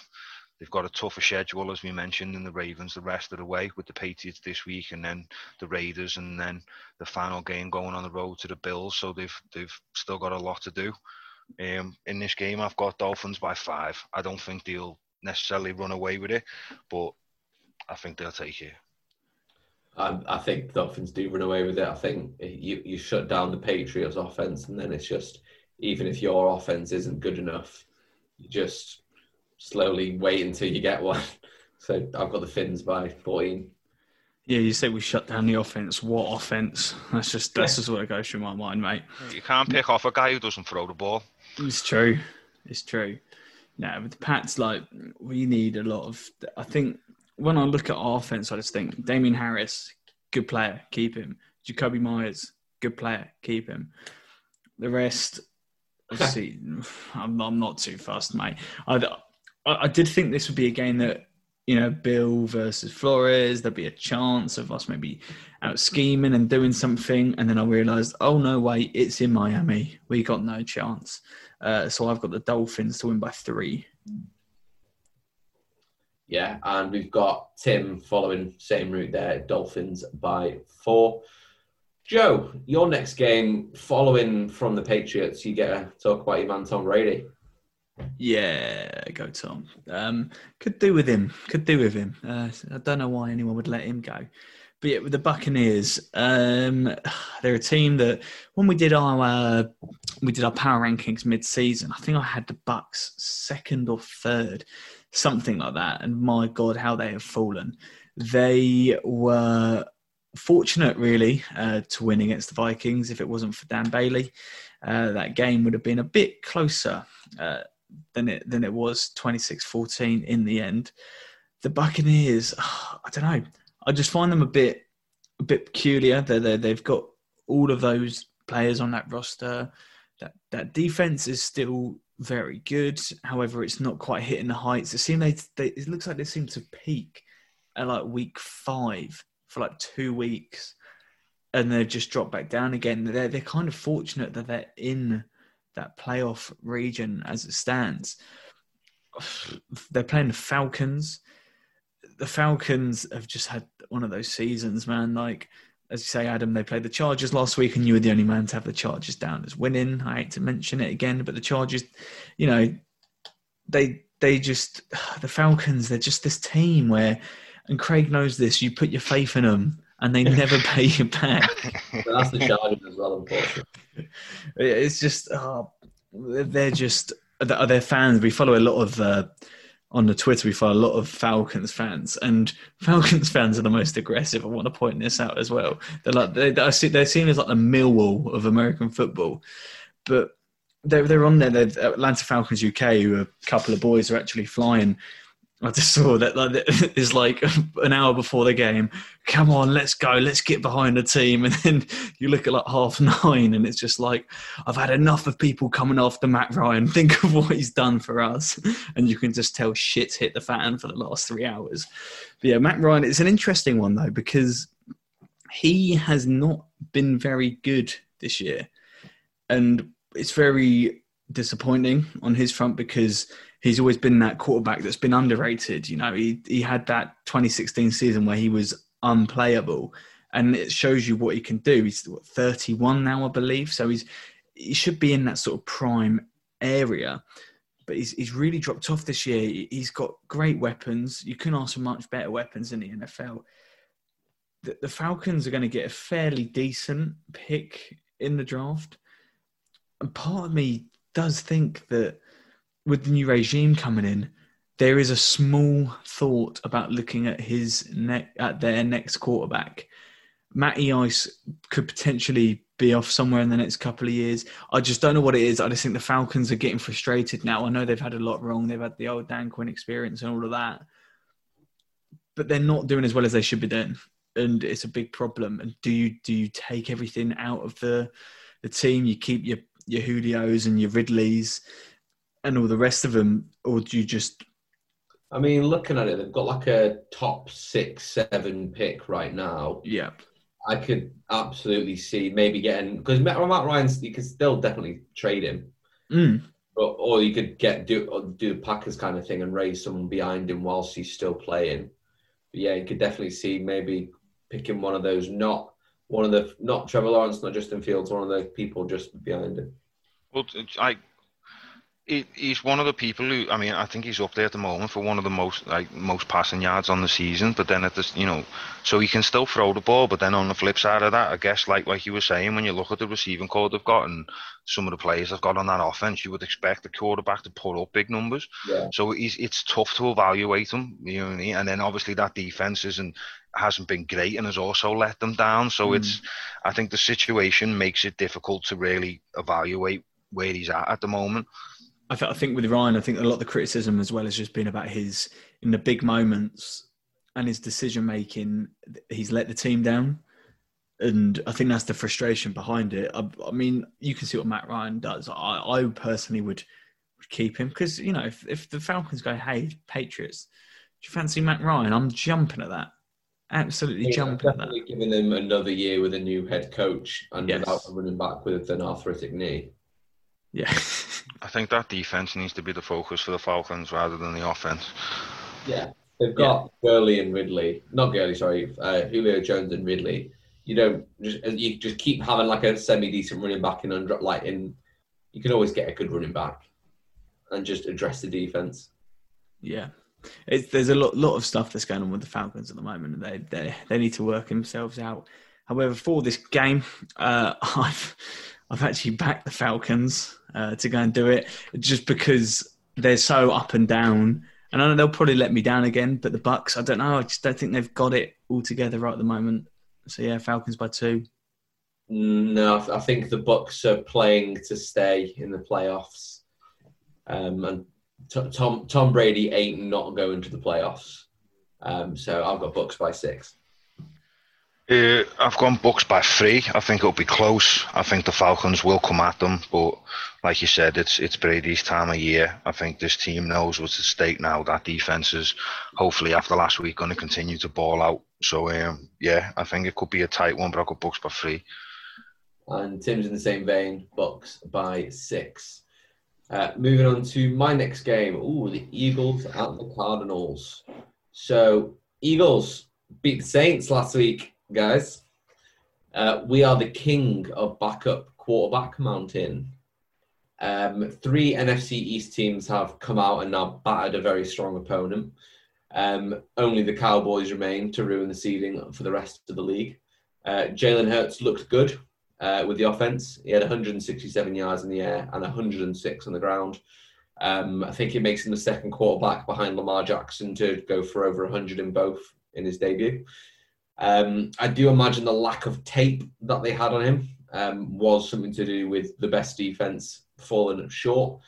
They've got a tougher schedule, as we mentioned, in the Ravens the rest of the way with the Patriots this week, and then the Raiders, and then the final game going on the road to the Bills. So they've they've still got a lot to do. Um, in this game, I've got Dolphins by five. I don't think they'll necessarily run away with it, but I think they'll take it. I, think Dolphins do run away with it. I think you you shut down the Patriots' offense, and then it's just even if your offense isn't good enough, you just slowly wait until you get one. [laughs] So I've got the Finns by 14. Yeah, you say we shut down the offense. What offense? That's just that's just what goes through my mind, mate. You can't pick off a guy who doesn't throw the ball. It's true. It's true. No, with the Pats, like we need a lot of. I think when I look at our offense, I just think Damien Harris, good player, keep him. Jakobi Meyers, good player, keep him. The rest, [laughs] see, I'm, I'm not too fast, mate. I, I, I did think this would be a game that you know, Bill versus Flores, there'd be a chance of us maybe out scheming and doing something. And then I realised, oh no, wait, it's in Miami. We got no chance. Uh, so I've got the Dolphins to win by three. Yeah, and we've got Tim following same route there, Dolphins by four. Joe, your next game following from the Patriots, you get to talk about your man Tom Brady. Yeah, go Tom. Um, could do with him. Could do with him. Uh, I don't know why anyone would let him go. But yeah, with the Buccaneers, um, [sighs] they're a team that when we did our uh, we did our power rankings mid-season, I think I had the Bucks second or third, something like that. And my God, how they have fallen! They were fortunate, really, uh, to win against the Vikings. If it wasn't for Dan Bailey, uh, that game would have been a bit closer. Uh, than it than it was 26-14 in the end. The Buccaneers, oh, [sighs] I don't know. I just find them a bit a bit peculiar. They they they've got all of those players on that roster. That that defense is still very good. However, it's not quite hitting the heights. It seems they, they it looks like they seem to peak at like week five for like two weeks, and they've just dropped back down again. They're they're kind of fortunate that they're in that playoff region as it stands. [sighs] They're playing the Falcons. The Falcons have just had one of those seasons, man. Like as you say, Adam, they played the Chargers last week, and you were the only man to have the Chargers down as winning. I hate to mention it again, but the Chargers, you know, they they just [sighs] the Falcons. They're just this team where, and Craig knows this. You put your faith in them, and they never [laughs] pay you back. [laughs] that's the Chargers as well, unfortunately. It's just oh, they're just they're fans. We follow a lot of. Uh, on the Twitter, we follow a lot of Falcons fans, and Falcons fans are the most aggressive. I want to point this out as well. They're like they, they're seen as like the Millwall of American football, but they're they're on there. They're Atlanta Falcons UK, who a couple of boys are actually flying I just saw that like, it's [laughs] like an hour before the game. Come on, let's go. Let's get behind the team. [laughs] And then you look at like half nine, and it's just like I've had enough of people coming after Matt Ryan. Think of what he's done for us, [laughs] and you can just tell shit's hit the fan for the last three hours. But yeah, Matt Ryan. It's an interesting one though because he has not been very good this year, and it's very disappointing on his front because he's always been that quarterback that's been underrated. You know, he he had that 2016 season where he was unplayable, and it shows you what he can do. He's what, 31 now, I believe, so he's he should be in that sort of prime area. But he's he's really dropped off this year. He's got great weapons. You can ask for much better weapons in the NFL. The, the Falcons are going to get a fairly decent pick in the draft. And part of me does think that with the new regime coming in, there is a small thought about looking at his ne- at their next quarterback. Matty Ice could potentially be off somewhere in the next couple of years. I just don't know what it is. I just think the Falcons are getting frustrated now. I know they've had a lot wrong. They've had the old Dan Quinn experience and all of that, but they're not doing as well as they should be doing, and it's a big problem. And do you do you take everything out of the the team? You keep your your Julios and your Ridleys and all the rest of them, or do you just? I mean, looking at it, they've got like a top six, seven pick right now. Yeah. I could absolutely see maybe getting because Matt, Matt Ryan's you could still definitely trade him, mm. but, or you could get do do Packers kind of thing and raise someone behind him whilst he's still playing. But yeah, you could definitely see maybe picking one of those, not one of the not Trevor Lawrence, not Justin Fields, one of the people just behind him. Well, I he's one of the people who I mean I think he's up there at the moment for one of the most like most passing yards on the season. But then at this, you know, so he can still throw the ball. But then on the flip side of that, I guess like like you were saying, when you look at the receiving corps they've got and some of the players they've got on that offense, you would expect the quarterback to put up big numbers. Yeah. So he's, it's tough to evaluate him. You know what I mean? And then obviously that defense isn't hasn't been great and has also let them down. So mm. it's I think the situation makes it difficult to really evaluate where he's at at the moment. I, th- I think with Ryan, I think a lot of the criticism as well has just been about his in the big moments and his decision making. He's let the team down, and I think that's the frustration behind it. I, I mean, you can see what Matt Ryan does. I, I personally would, would keep him because you know if, if the Falcons go, hey Patriots, do you fancy Matt Ryan? I'm jumping at that. Absolutely yeah, jumping at that. Giving them another year with a new head coach and yes. without running back with an arthritic knee. Yeah. [laughs] I think that defense needs to be the focus for the Falcons rather than the offense. Yeah, they've got yeah. Gurley and Ridley. Not Gurley, sorry, uh, Julio Jones and Ridley. You don't just you just keep having like a semi decent running back in under like in. You can always get a good running back, and just address the defense. Yeah, it's, there's a lot lot of stuff that's going on with the Falcons at the moment, and they they they need to work themselves out. However, for this game, uh, [laughs] I've I've actually backed the Falcons uh, to go and do it just because they're so up and down. And I know they'll probably let me down again, but the Bucks, I don't know. I just don't think they've got it all together right at the moment. So yeah, Falcons by two. No, I think the Bucks are playing to stay in the playoffs, um, and Tom Tom Brady ain't not going to the playoffs. Um, so I've got Bucks by six. Uh, I've gone Bucks by three. I think it'll be close. I think the Falcons will come at them, but like you said, it's it's Brady's time of year. I think this team knows what's at stake now. That defense is hopefully after last week going to continue to ball out. So um, yeah, I think it could be a tight one, but I've got Bucks by three. And Tim's in the same vein, Bucks by six. Uh, moving on to my next game. Ooh, the Eagles at the Cardinals. So Eagles beat the Saints last week guys. Uh, we are the king of backup quarterback mountain. Um, three NFC East teams have come out and now battered a very strong opponent. Um, only the Cowboys remain to ruin the seeding for the rest of the league. Uh, Jalen Hurts looked good uh, with the offense. He had 167 yards in the air and 106 on the ground. Um, I think it makes him the second quarterback behind Lamar Jackson to go for over 100 in both in his debut. Um, I do imagine the lack of tape that they had on him um, was something to do with the best defense falling short.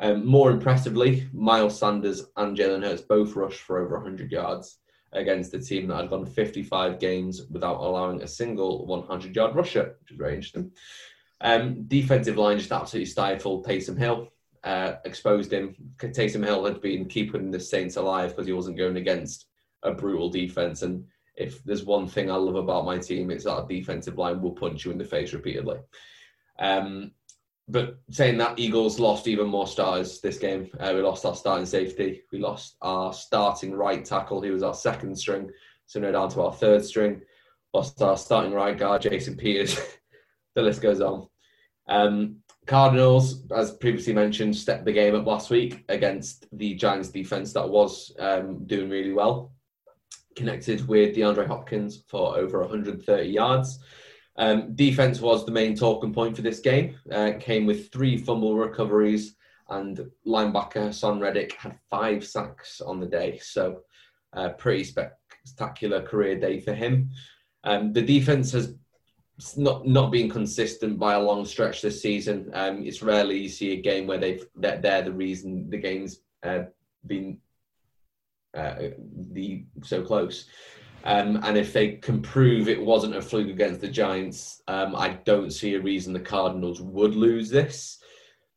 Um, more impressively, Miles Sanders and Jalen Hurts both rushed for over 100 yards against a team that had gone 55 games without allowing a single 100 yard rusher, which is very interesting. Um, defensive line just absolutely stifled Taysom Hill, uh, exposed him. Taysom Hill had been keeping the Saints alive because he wasn't going against a brutal defense. And if there's one thing I love about my team, it's that our defensive line will punch you in the face repeatedly. Um, but saying that, Eagles lost even more stars this game. Uh, we lost our starting safety. We lost our starting right tackle, He was our second string. So now down to our third string. Lost our starting right guard, Jason Peters. [laughs] the list goes on. Um, Cardinals, as previously mentioned, stepped the game up last week against the Giants defense that was um, doing really well connected with DeAndre Hopkins for over 130 yards. Um, defense was the main talking point for this game. Uh, came with three fumble recoveries, and linebacker Haason Reddick had five sacks on the day. So, uh, pretty spectacular career day for him. Um, the defense has not not been consistent by a long stretch this season. Um, it's rarely you see a game where they've they're, they're the reason the game's uh, been uh, the so close. Um, and if they can prove it wasn't a fluke against the Giants, um, I don't see a reason the Cardinals would lose this.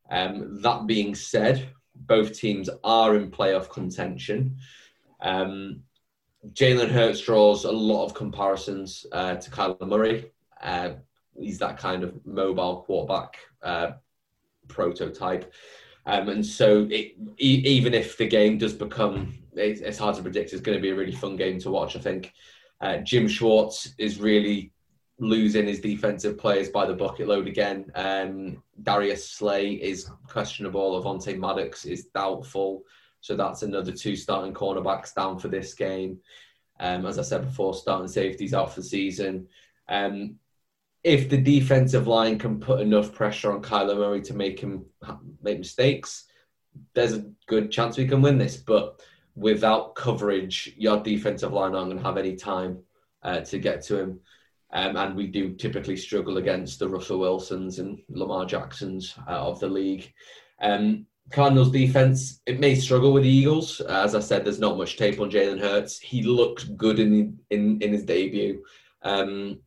Um, that being said, both teams are in playoff contention. Um, Jalen Hurts draws a lot of comparisons uh, to Kyler Murray. Uh, he's that kind of mobile quarterback uh, prototype. Um, and so, it, e- even if the game does become it's, it's hard to predict. It's going to be a really fun game to watch. I think uh, Jim Schwartz is really losing his defensive players by the bucket load again. Um, Darius Slay is questionable. Avonte Maddox is doubtful. So that's another two starting cornerbacks down for this game. Um, as I said before, starting safeties out for the season. Um, if the defensive line can put enough pressure on Kyler Murray to make him make mistakes, there's a good chance we can win this. But without coverage, your defensive line aren't going to have any time uh, to get to him. Um, and we do typically struggle against the Russell Wilsons and Lamar Jacksons uh, of the league. Um, Cardinals defense, it may struggle with the Eagles. As I said, there's not much tape on Jalen Hurts. He looked good in, in, in his debut. Um,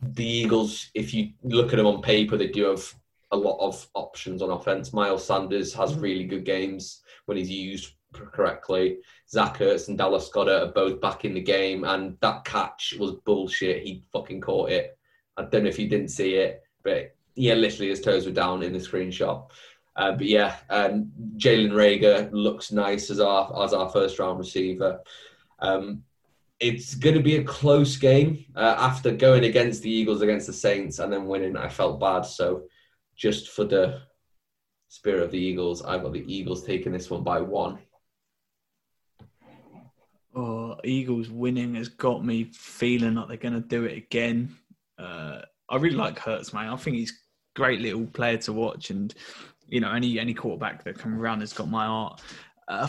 the Eagles, if you look at them on paper, they do have a lot of options on offense. Miles Sanders has really good games when he's used correctly. Zach Ertz and Dallas Goedert are both back in the game, and that catch was bullshit. He fucking caught it. I don't know if you didn't see it, but yeah, literally his toes were down in the screenshot. Uh, but yeah, um, Jalen Reagor looks nice as our as our first round receiver. Um, it's going to be a close game uh, after going against the Eagles against the Saints and then winning. I felt bad, so just for the spirit of the Eagles, I've got the Eagles taking this one by one. Oh, Eagles winning has got me feeling like they're going to do it again. Uh, I really like Hurts, man. I think he's a great little player to watch, and you know, any any quarterback that can run has got my heart. Uh,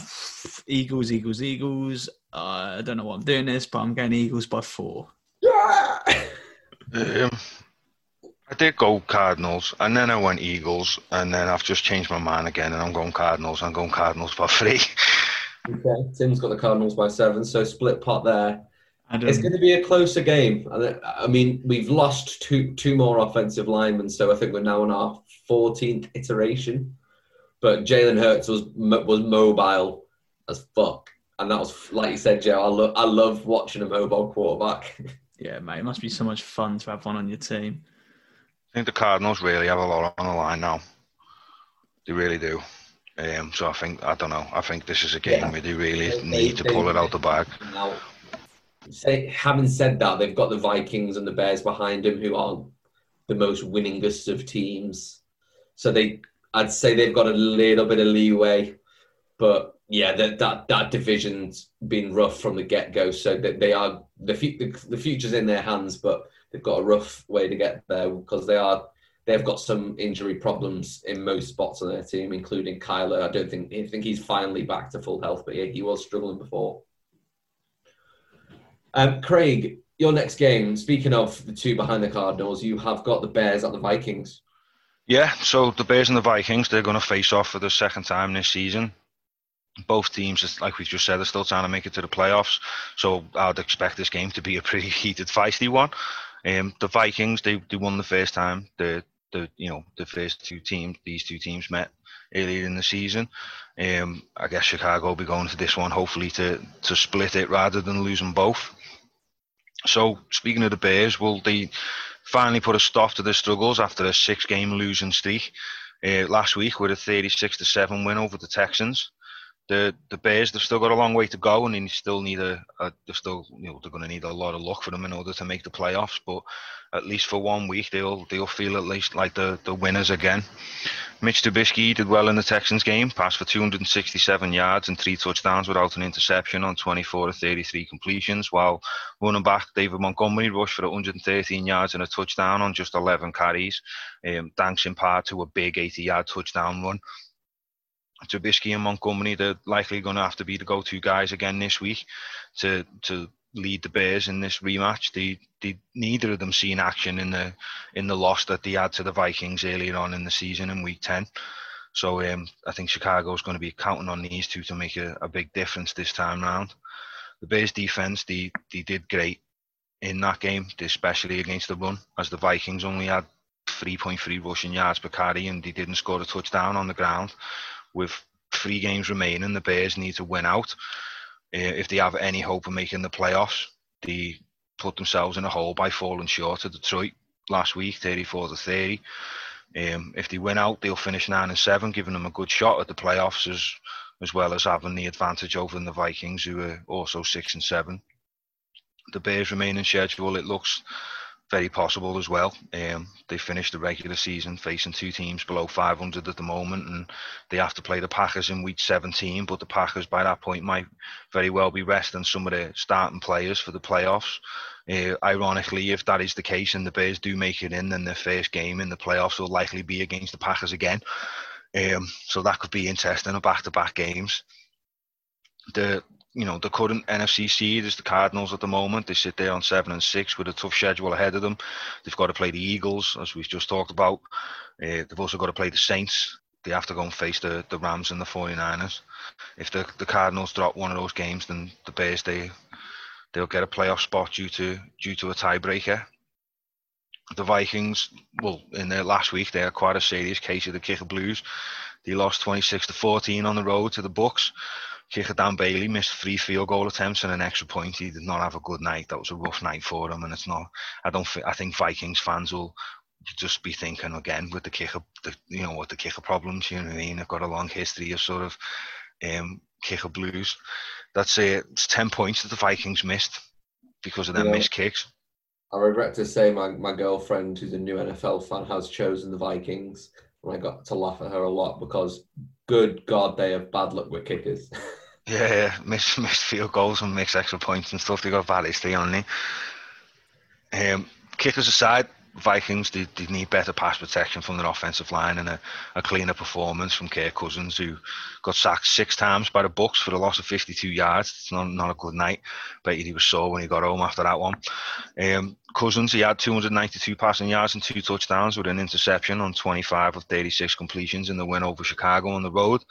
Eagles, Eagles, Eagles. Uh, I don't know what I'm doing this, but I'm going Eagles by four. Yeah. um, I did go Cardinals, and then I went Eagles, and then I've just changed my mind again, and I'm going Cardinals. I'm going Cardinals by three. [laughs] Okay, Tim's got the Cardinals by seven, so split pot there. Adam, It's going to be a closer game. I mean, we've lost two two more offensive linemen, so I think we're now on our 14th iteration. But Jalen Hurts was was mobile as fuck, and that was like you said, Joe. I love I love watching a mobile quarterback. [laughs] yeah, mate, it must be so much fun to have one on your team. I think the Cardinals really have a lot on the line now. They really do. Um, so I think I don't know. I think this is a game Yeah. where they really They- need to they- pull it out the bag. Now, say, having said that, they've got the Vikings and the Bears behind them, who are the most winningest of teams. So they, I'd say they've got a little bit of leeway, but yeah, that that, that division's been rough from the get go. So that they are the, the the future's in their hands, but they've got a rough way to get there because they are. They've got some injury problems in most spots on their team, including Kyler. I don't think I think he's finally back to full health, but yeah, he was struggling before. Um, Craig, your next game. Speaking of the two behind the Cardinals, you have got the Bears at the Vikings. Yeah, so the Bears and the Vikings, they're going to face off for the second time this season. Both teams, like we've just said, are still trying to make it to the playoffs. So I'd expect this game to be a pretty [laughs] heated, feisty one. Um, the Vikings, they, they won the first time. The the you know the first two teams, these two teams met earlier in the season. Um, I guess Chicago will be going to this one hopefully to to split it rather than losing both. So speaking of the Bears, will they finally put a stop to their struggles after a six-game losing streak uh, last week with a 36 to seven win over the Texans? The the Bears they've still got a long way to go, and they still need a, a they're still you know they're going to need a lot of luck for them in order to make the playoffs. But at least for one week, they'll they'll feel at least like the the winners again. Mitch Trubisky did well in the Texans game, passed for 267 yards and three touchdowns without an interception on 24 to 33 completions, while running back David Montgomery rushed for 113 yards and a touchdown on just 11 carries, um, thanks in part to a big 80-yard touchdown run. Trubisky and Montgomery, they're likely going to have to be the go-to guys again this week to to lead the Bears in this rematch. They, they neither of them seen action in the in the loss that they had to the Vikings earlier on in the season in Week Ten. So um, I think Chicago's going to be counting on these two to make a, a big difference this time round. The Bears defense, they, they did great in that game, especially against the run, as the Vikings only had 3.3 rushing yards per carry and they didn't score a touchdown on the ground. With three games remaining, the Bears need to win out. Uh, if they have any hope of making the playoffs, they put themselves in a hole by falling short of Detroit last week, 34 to 30. Um, if they win out, they'll finish nine and seven, giving them a good shot at the playoffs as as well as having the advantage over the Vikings, who are also six and seven. The Bears remaining schedule, it looks very possible as well. Um, they finished the regular season facing two teams below 500 at the moment, and they have to play the Packers in week 17. But the Packers, by that point, might very well be resting some of the starting players for the playoffs. Uh, ironically, if that is the case and the Bears do make it in, then their first game in the playoffs will likely be against the Packers again. Um, so that could be interesting, a back-to-back games. The you know the current NFC seed is the Cardinals at the moment. They sit there on seven and six with a tough schedule ahead of them. They've got to play the Eagles, as we've just talked about. Uh, they've also got to play the Saints. They have to go and face the, the Rams and the 49ers. If the, the Cardinals drop one of those games, then the Bears they they'll get a playoff spot due to due to a tiebreaker. The Vikings, well, in their last week, they had quite a serious case of the kicker blues. They lost 26 to 14 on the road to the Bucks. Kicker Dan Bailey missed three field goal attempts and an extra point. He did not have a good night. That was a rough night for him, and it's not. I don't. Think, I think Vikings fans will just be thinking again with the kicker, the, you know, with the kicker problems. You know what I mean? They've got a long history of sort of um, kicker blues. That's it. It's ten points that the Vikings missed because of their missed kicks. I regret to say my, my girlfriend, who's a new NFL fan, has chosen the Vikings. And I got to laugh at her a lot because, good God, they have bad luck with kickers. [laughs] Yeah, missed [laughs] missed field goals and missed extra points and stuff. They got bad history on them. Um, kickers aside, Vikings they, they need better pass protection from their offensive line and a, a cleaner performance from Kirk Cousins, who got sacked six times by the Bucks for a loss of 52 yards. It's not, not a good night. Bet he was sore when he got home after that one. Um, Cousins, he had 292 passing yards and two touchdowns with an interception on 25 of 36 completions in the win over Chicago on the road.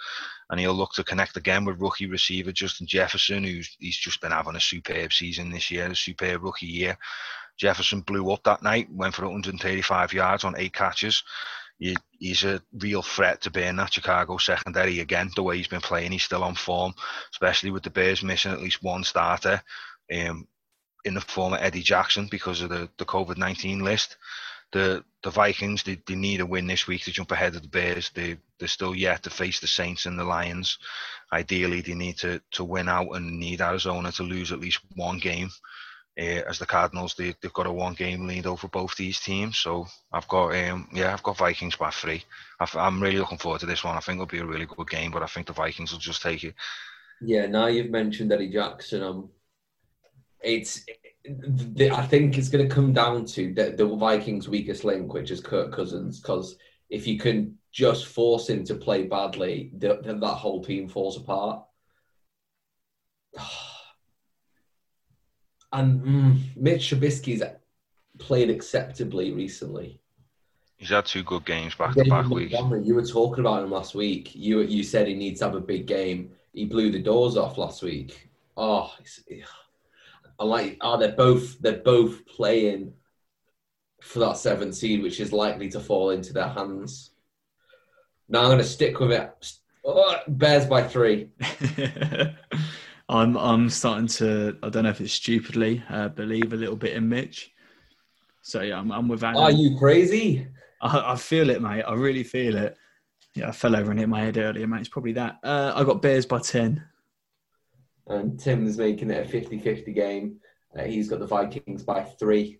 And he'll look to connect again with rookie receiver Justin Jefferson, who's he's just been having a superb season this year, a superb rookie year. Jefferson blew up that night, went for 135 yards on eight catches. He, he's a real threat to be in that Chicago secondary again. The way he's been playing, he's still on form, especially with the Bears missing at least one starter um, in the form of Eddie Jackson because of the, the COVID 19 list. The the Vikings they, they need a win this week to jump ahead of the Bears. They they're still yet to face the Saints and the Lions. Ideally, they need to to win out and need Arizona to lose at least one game uh, as the Cardinals, they, they've got a one game lead over both these teams. So I've got, um, yeah, I've got Vikings by three. i am really looking forward to this one. I think it'll be a really good game, but I think the Vikings will just take it. Yeah, now you've mentioned Eddie Jackson, um, it's, I think it's going to come down to the, the Vikings' weakest link, which is Kirk Cousins, because if you can just force him to play badly, the, the, that whole team falls apart. [sighs] And mm, Mitch Trubisky's played acceptably recently. He's had two good games back to back weeks. You were talking about him last week. You you said he needs to have a big game. He blew the doors off last week. Oh, I like. are they're both they're both playing for that seventh seed, which is likely to fall into their hands. Now I'm going to stick with it. Oh, Bears by three. [laughs] I'm I'm starting to I don't know if it's stupidly uh, believe a little bit in Mitch. So yeah, I'm, I'm with Adam. Are you crazy? I, I, feel it, mate. I really feel it. Yeah, I fell over and hit my head earlier, mate. It's probably that. Uh, I got Bears by ten. And Tim's making it a 50-50 game. Uh, he's got the Vikings by three.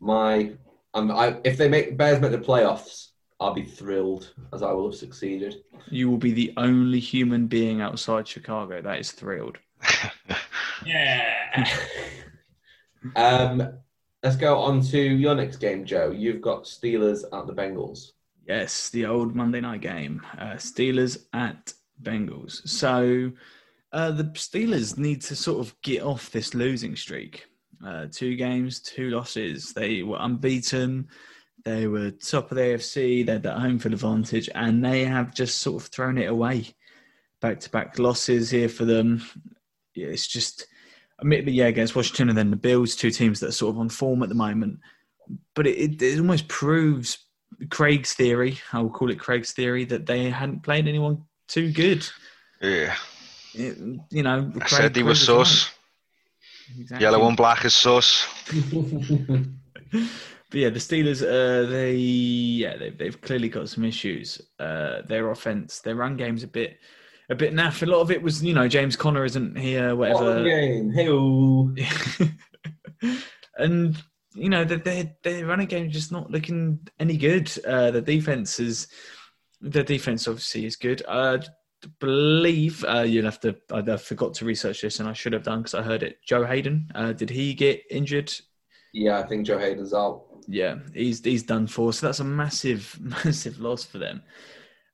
My, um, I, if they make Bears make the playoffs, I'll be thrilled as I will have succeeded. You will be the only human being outside Chicago that is thrilled. [laughs] yeah. [laughs] um, let's go on to your next game, Joe. You've got Steelers at the Bengals. Yes, the old Monday night game. Uh, Steelers at Bengals. So uh, the Steelers need to sort of get off this losing streak. Uh, two games, two losses. They were unbeaten. They were top of the AFC. They had that home field advantage, and they have just sort of thrown it away. Back to back losses here for them. Yeah, it's just, admittedly, yeah, against Washington and then the Bills, two teams that are sort of on form at the moment. But it, it almost proves Craig's theory, I will call it Craig's theory, that they hadn't played anyone too good. Yeah. It, you know, I said he was sus. Right. Exactly. Yellow and black is sus. [laughs] But yeah, the Steelers, uh, they yeah, they've, they've clearly got some issues. Uh, their offense, their run game's a bit a bit naff. A lot of it was, you know, James Conner isn't here, whatever. game, hey [laughs] And you know, their their running game just not looking any good. Uh, the defense is the defense obviously is good. Uh, believe uh, you'll have to. I, I, forgot to research this, and I should have done because I heard it. Joe Haden, uh, did he get injured? Yeah, I think Joe Haden's out yeah, he's he's done for. So that's a massive, [laughs] massive loss for them.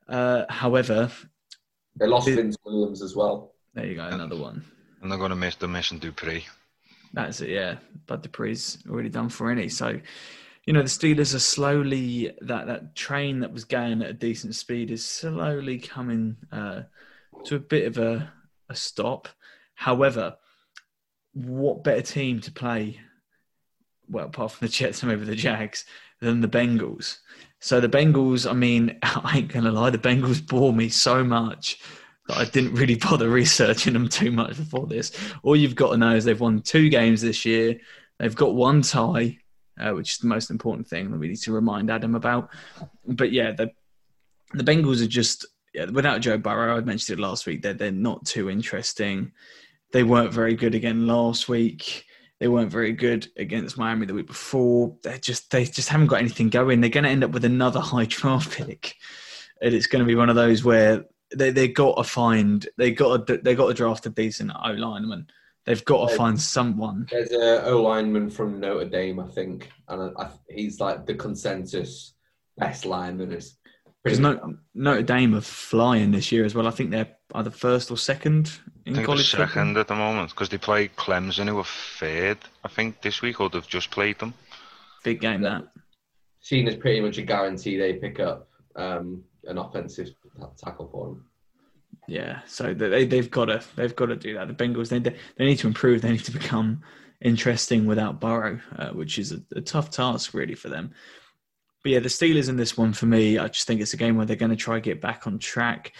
Uh, however, they lost it, Vince Williams as well. There you go, another one. And they're going to miss the mission Dupree. That's it, yeah. But Dupree's already done for any. So, you know, the Steelers are slowly that that train that was going at a decent speed is slowly coming uh, to a bit of a, a stop. However, what better team to play well, apart from the Jets and maybe the Jags, than the Bengals. So the Bengals, I mean, [laughs] I ain't gonna lie, the Bengals bore me so much that I didn't really bother researching them too much before this. All you've got to know is they've won two games this year. They've got one tie, uh, which is the most important thing that we need to remind Adam about. But yeah, the the Bengals are just yeah, without Joe Burrow. I mentioned it last week. They're they're not too interesting. They weren't very good again last week. They weren't very good against Miami the week before. They just they just haven't got anything going. They're going to end up with another [laughs] high draft pick, and it's going to be one of those where they they got to find they got to, they got to draft a decent O lineman. They've got to find someone. There's a O lineman from Notre Dame, I think, and I, I, he's like the consensus best lineman. Is because no, Notre Dame are flying this year as well. I think they're either first or second in I think college. second football. at the moment because they play Clemson, who are third, I think, this week, or they've just played them. Big game that. Seen as pretty much a guarantee they pick up um, an offensive tackle for them. Yeah, so they they've got to they've got to do that. The Bengals they they need to improve. They need to become interesting without Burrow, uh, which is a, a, tough task really for them. But yeah, the Steelers in this one for me, I just think it's a game where they're going to try get back on track.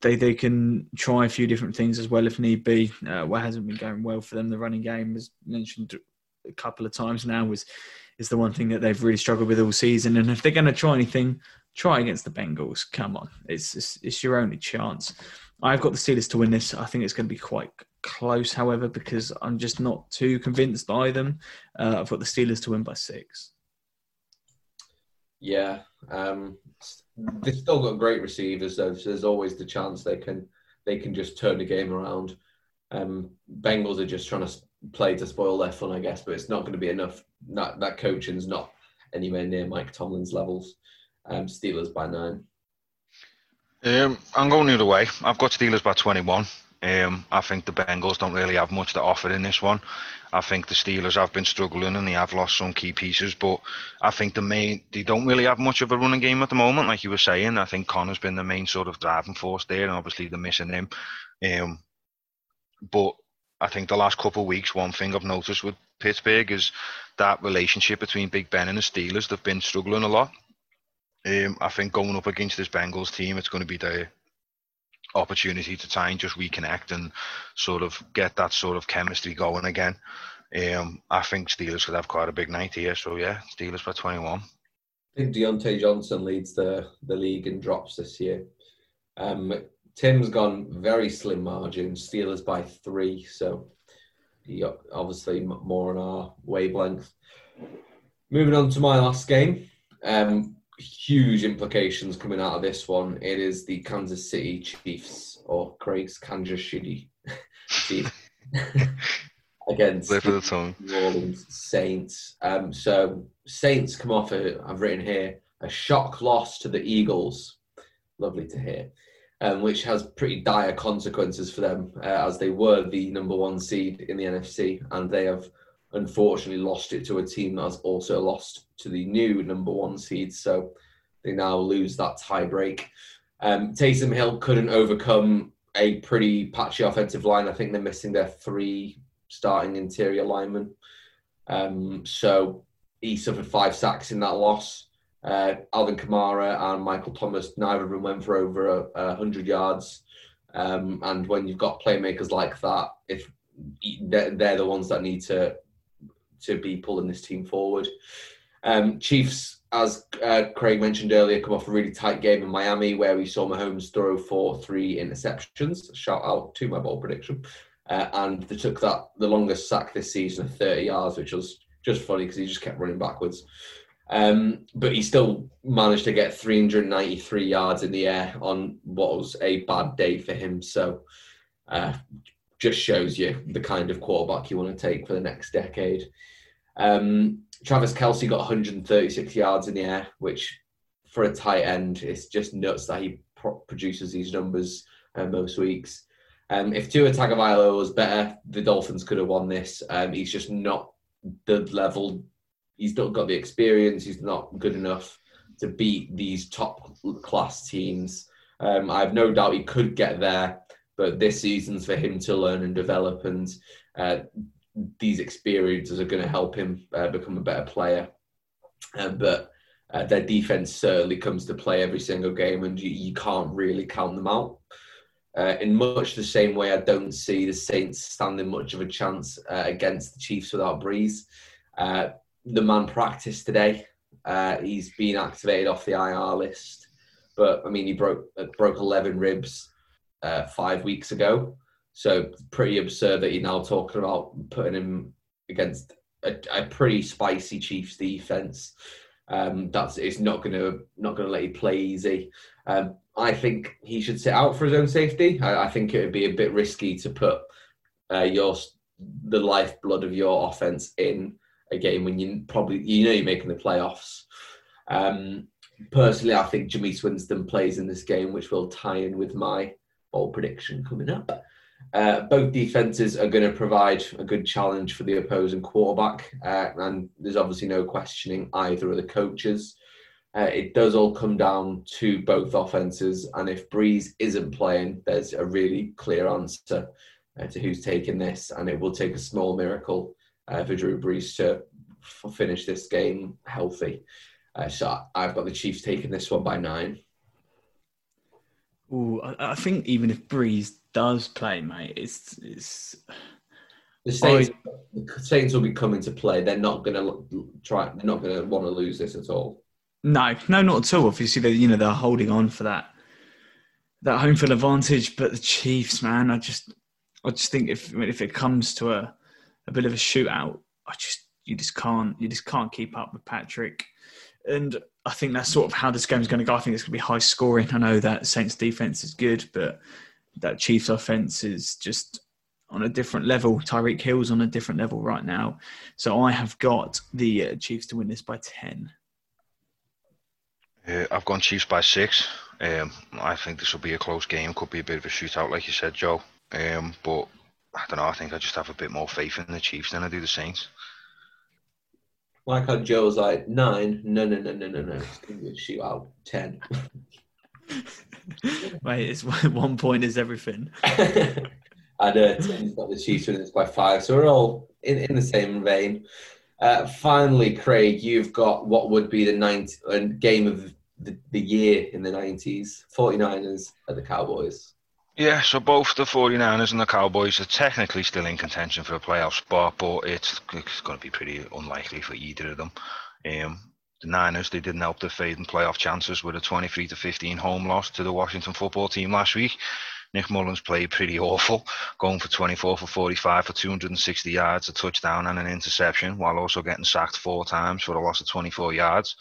They they can try a few different things as well if need be. Uh, what hasn't been going well for them, the running game, as mentioned a couple of times now, was is the one thing that they've really struggled with all season. And if they're going to try anything, try against the Bengals. Come on, it's, it's, it's your only chance. I've got the Steelers to win this. I think it's going to be quite close, however, because I'm just not too convinced by them. Uh, I've got the Steelers to win by six. Yeah, um, they've still got great receivers. So there's always the chance they can they can just turn the game around. Um, Bengals are just trying to play to spoil their fun, I guess, but it's not going to be enough. That that coaching's not anywhere near Mike Tomlin's levels. Um, Steelers by nine. Um, I'm going the other way. I've got Steelers by 21. Um, I think the Bengals don't really have much to offer in this one. I think the Steelers have been struggling and they have lost some key pieces, but I think the main they don't really have much of a running game at the moment, like you were saying. I think Conner's been the main sort of driving force there, and obviously they're missing him. Um, but I think the last couple of weeks, one thing I've noticed with Pittsburgh is that relationship between Big Ben and the Steelers. They've been struggling a lot. Um, I think going up against this Bengals team, it's going to be the opportunity to try and just reconnect and sort of get that sort of chemistry going again. Um, I think Steelers could have quite a big night here. So yeah, Steelers by 21. I think Diontae Johnson leads the, the league in drops this year. Um, Tim's gone very slim margin, Steelers by three. So obviously more on our wavelength. Moving on to my last game. Um, huge implications coming out of this one. It is the Kansas City Chiefs or Craig's Kansas City [laughs] Chiefs [laughs] against the New Orleans Saints. Um, so Saints come off. A, I've written here a shock loss to the Eagles. Lovely to hear. Um, which has pretty dire consequences for them uh, as they were the number one seed in the NFC and they have unfortunately lost it to a team that has also lost to the new number one seed. So they now lose that tie break. Um, Taysom Hill couldn't overcome a pretty patchy offensive line. I think they're missing their three starting interior linemen. Um, so he suffered five sacks in that loss. Uh, Alvin Kamara and Michael Thomas, neither of them went for over a, a hundred yards. Um, and when you've got playmakers like that, if they're, they're the ones that need to to be pulling this team forward. Um, Chiefs, as uh, Craig mentioned earlier, come off a really tight game in Miami where we saw Mahomes throw for three interceptions. Shout out to my ball prediction. Uh, and they took that the longest sack this season of 30 yards, which was just funny because he just kept running backwards. Um, but he still managed to get 393 yards in the air on what was a bad day for him. So uh, just shows you the kind of quarterback you want to take for the next decade. Um, Travis Kelce got 136 yards in the air, which for a tight end, it's just nuts that he pro- produces these numbers uh, most weeks. Um, if Tua Tagovailoa was better, the Dolphins could have won this. Um, he's just not the level. He's not got the experience. He's not good enough to beat these top class teams. Um, I have no doubt he could get there, but this season's for him to learn and develop, and uh, these experiences are going to help him uh, become a better player. Uh, but uh, their defense certainly comes to play every single game, and you, you can't really count them out. Uh, in much the same way, I don't see the Saints standing much of a chance against the Chiefs without Brees. Uh, the man practiced today. he's been activated off the IR list, but I mean, he broke broke 11 ribs uh, five weeks ago. So pretty absurd that you're now talking about putting him against a, a pretty spicy Chiefs defense. Um, that's it's not gonna not gonna let you play easy. Um, I think he should sit out for his own safety. I, I think it would be a bit risky to put uh, your the lifeblood of your offense in a game when you probably you know you're making the playoffs. Um, personally, I think Jameis Winston plays in this game, which will tie in with my bold prediction coming up. Uh, both defenses are going to provide a good challenge for the opposing quarterback, uh, and there's obviously no questioning either of the coaches. uh, it does all come down to both offenses. And if Brees isn't playing, there's a really clear answer uh, to who's taking this. And it will take a small miracle uh, for Drew Brees to f- finish this game healthy. Uh, so I've got the Chiefs taking this one by nine. Ooh, I, I think even if Brees does play, mate, it's it's. The Saints, the Saints will be coming to play. They're not going to try. They're not going to want to lose this at all. No, no, not at all. Obviously, they you know they're holding on for that that home field advantage. But the Chiefs, man, I just I just think if I if it comes to a a bit of a shootout, I just you just can't you just can't keep up with Patrick. And I think that's sort of how this game is going to go. I think it's going to be high scoring. I know that Saints defense is good, but that Chiefs offense is just on a different level. Tyreek Hill's on a different level right now. So I have got the uh, Chiefs to win this by 10. Uh, I've gone Chiefs by six. Um, I think this will be a close game. Could be a bit of a shootout, like you said, Joe. Um, but I don't know. I think I just have a bit more faith in the Chiefs than I do the Saints. Like how Joe's like nine. No, no, no, no, no, no. [laughs] It's going to be a shootout. Ten. Wait, it's [laughs] one point is everything. and uh, Tim's got the Chiefs winning this by five, so we're all in, in the same vein. Uh, finally, Craig, you've got what would be the ninth uh, game of the, the year in the 90s 49ers at the Cowboys. Yeah, so both the 49ers and the Cowboys are technically still in contention for a playoff spot, but it's, it's going to be pretty unlikely for either of them. Um, the Niners, they didn't help their fading playoff chances with a 23 to 15 home loss to the Washington football team last week. Nick Mullens played pretty awful, going for 24 for 45 for 260 yards, a touchdown and an interception, while also getting sacked four times for a loss of 24 yards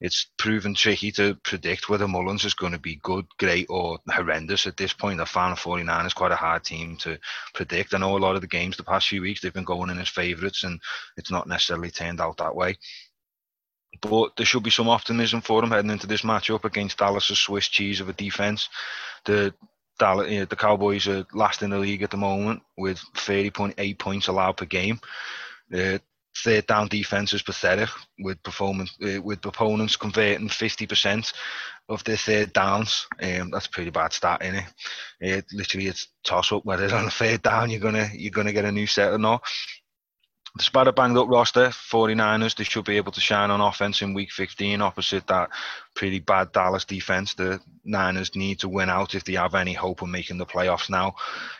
it's proven tricky to predict whether Mullens is going to be good, great, or horrendous at this point. Found a 49 is quite a hard team to predict. I know a lot of the games the past few weeks they've been going in as favourites, and it's not necessarily turned out that way. But there should be some optimism for them heading into this matchup against Dallas's Swiss cheese of a defence. The Dallas, the Cowboys are last in the league at the moment with 30.8 points allowed per game. Uh, third down defense is pathetic with performance uh, with opponents converting 50% of their third downs. Um, that's a pretty bad stat, in it? it? Literally, it's toss up whether on a third down you're gonna you're gonna get a new set or not despite a banged up roster, 49ers, they should be able to shine on offense in week 15 opposite that pretty bad Dallas defense. The Niners need to win out if they have any hope of making the playoffs now.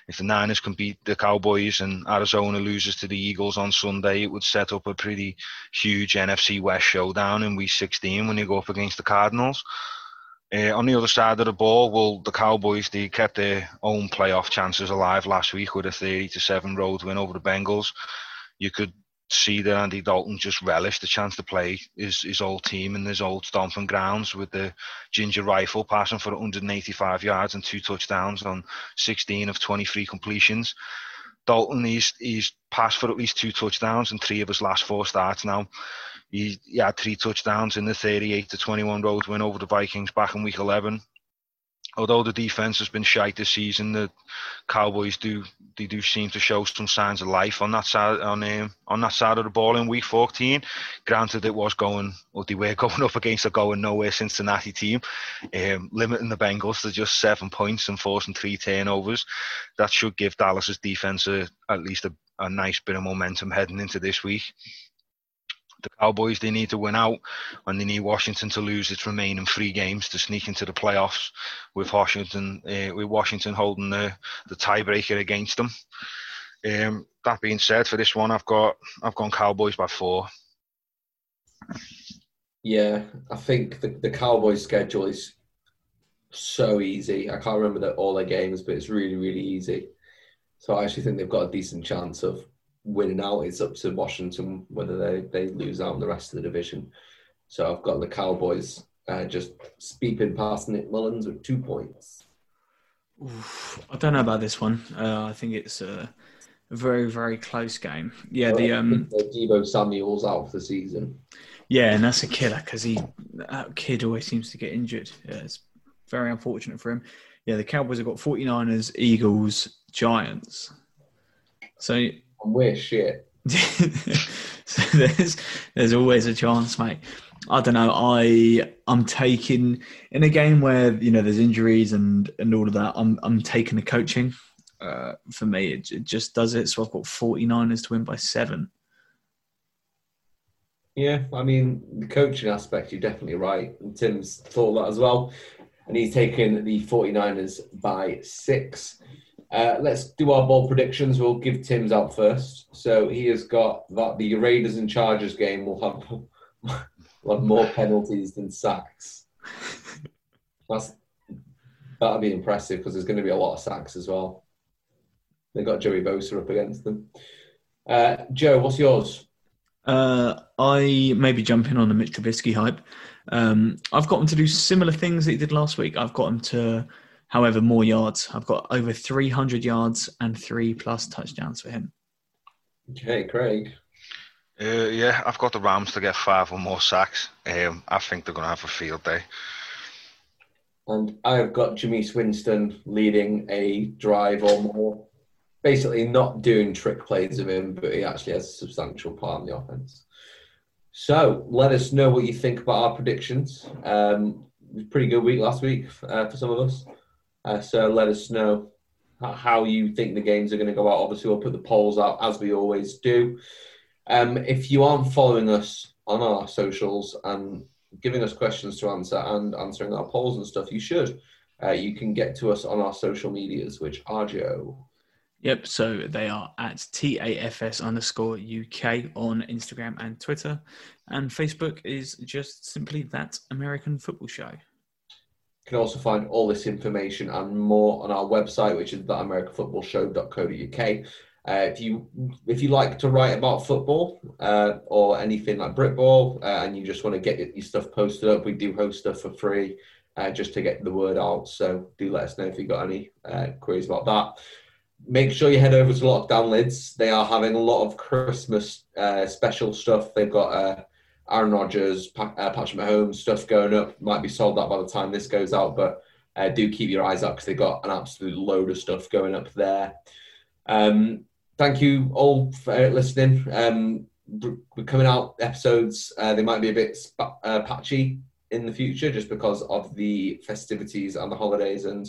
If the Niners can beat the Cowboys and Arizona loses to the Eagles on Sunday, it would set up a pretty huge NFC West showdown in week 16 when you go up against the Cardinals. Uh, on the other side of the ball, well, the Cowboys they kept their own playoff chances alive last week with a 30 to seven road win over the Bengals you could see that Andy Dalton just relished the chance to play his, his old team in his old stomping grounds with the ginger rifle passing for 185 yards and two touchdowns on 16 of 23 completions. Dalton, he's, he's passed for at least two touchdowns in three of his last four starts now. He, he had three touchdowns in the 38 to 21 road win over the Vikings back in week 11 although the defense has been shite this season, the Cowboys do they do seem to show some signs of life on that side on um, on that side of the ball in Week 14. Granted, it was going, or they were [laughs] going up against a going nowhere Cincinnati team, um, limiting the Bengals to just seven points and forcing three turnovers. That should give Dallas's defense a, at least a, a nice bit of momentum heading into this week the Cowboys they need to win out, and they need Washington to lose its remaining three games to sneak into the playoffs. With Washington, uh, with Washington holding the the tiebreaker against them. Um, that being said, for this one, I've got I've gone Cowboys by four. Yeah, I think the, the Cowboys' schedule is so easy. I can't remember the, all their games, but it's really, really easy. So I actually think they've got a decent chance of winning out. It's up to Washington whether they, they lose out in the rest of the division. So I've got the Cowboys uh, just speeping past Nick Mullens with two points. Oof, I don't know about this one. Uh, I think it's a very, very close game. Yeah, well, the um, [laughs] Deebo Samuel's out for the season. Yeah, and that's a killer because he that kid always seems to get injured. Yeah, it's very unfortunate for him. Yeah, the Cowboys have got 49ers, Eagles, Giants. So and we're shit. [laughs] so there's there's always a chance, mate. I don't know. I I'm taking in a game where you know there's injuries and and all of that. I'm I'm taking the coaching. Uh, for me, it, it just does it. So I've got 49ers to win by seven. Yeah, I mean the coaching aspect, you're definitely right. And Tim's thought that as well, and he's taken the 49ers by six. Uh, let's do our bold predictions. We'll give Tim's out first. So he has got that the Raiders and Chargers game will have, will [laughs] have more penalties than sacks. That's that'll be impressive because there's going to be a lot of sacks as well. They've got Joey Bosa up against them. Uh, Joe, what's yours? Uh, I maybe jump in on the Mitch Trubisky hype. Um, I've got him to do similar things that he did last week. I've got him to, however, more yards. I've got over 300 yards and three plus touchdowns for him. Okay, Craig. Uh, yeah, I've got the Rams to get five or more sacks. Um, I think they're going to have a field day. And I've got Jameis Winston leading a drive or more. Basically, not doing trick plays of him, but he actually has a substantial part in the offense. So let us know what you think about our predictions. Um, it was a pretty good week last week uh, for some of us. Uh, so let us know how you think the games are going to go out. Obviously, we'll put the polls out as we always do. Um, if you aren't following us on our socials and giving us questions to answer and answering our polls and stuff, you should. Uh, you can get to us on our social medias, which are Joe. Yep, so they are at TAFS underscore UK on Instagram and Twitter. And Facebook is just simply that American football show. Can also find all this information and more on our website, which is theamericanfootballshow.co.uk. Uh, if you if you like to write about football uh, or anything like Britball, uh, and you just want to get your stuff posted up, we do host stuff for free uh, just to get the word out. So do let us know if you've got any uh, queries about that. Make sure you head over to Lockdown Lids. They are having a lot of Christmas uh, special stuff. They've got Aaron Rodgers, Patrick Mahomes stuff going up. Might be sold out by the time this goes out, but do keep your eyes out because they've got an absolute load of stuff going up there. Um, thank you all for listening. Um, we're coming out episodes. Uh, they might be a bit sp- uh, patchy in the future just because of the festivities and the holidays and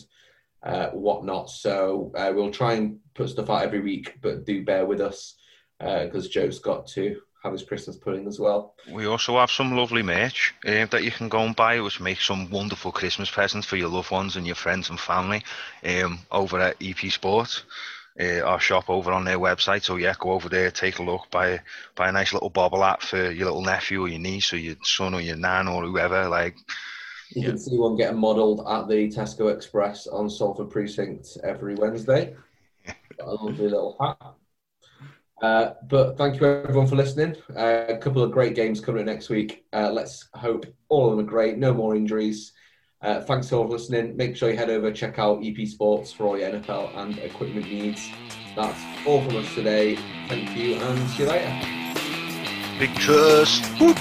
uh, whatnot. So uh, we'll try and put stuff out every week, but do bear with us because uh, Joe's got to have his Christmas pudding as well. We also have some lovely merch uh, that you can go and buy, which makes some wonderful Christmas presents for your loved ones and your friends and family um, over at EP Sports uh, our shop over on their website. So yeah, go over there, take a look, buy buy a nice little bobble hat for your little nephew or your niece or your son or your nan or whoever. Like you yeah. can see one getting modelled at the Tesco Express on Salford Precinct every Wednesday. [laughs] a lovely little hat. Uh, but thank you everyone for listening. Uh, a couple of great games coming up next week. Uh, let's hope all of them are great. No more injuries. Uh, thanks all for listening. Make sure you head over, check out EP Sports for all your NFL and equipment needs. That's all from us today. Thank you and see you later. Big trust. Whoop,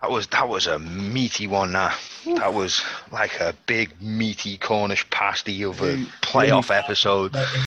That was that was a meaty one. That that was like a big meaty Cornish pasty of a playoff episode.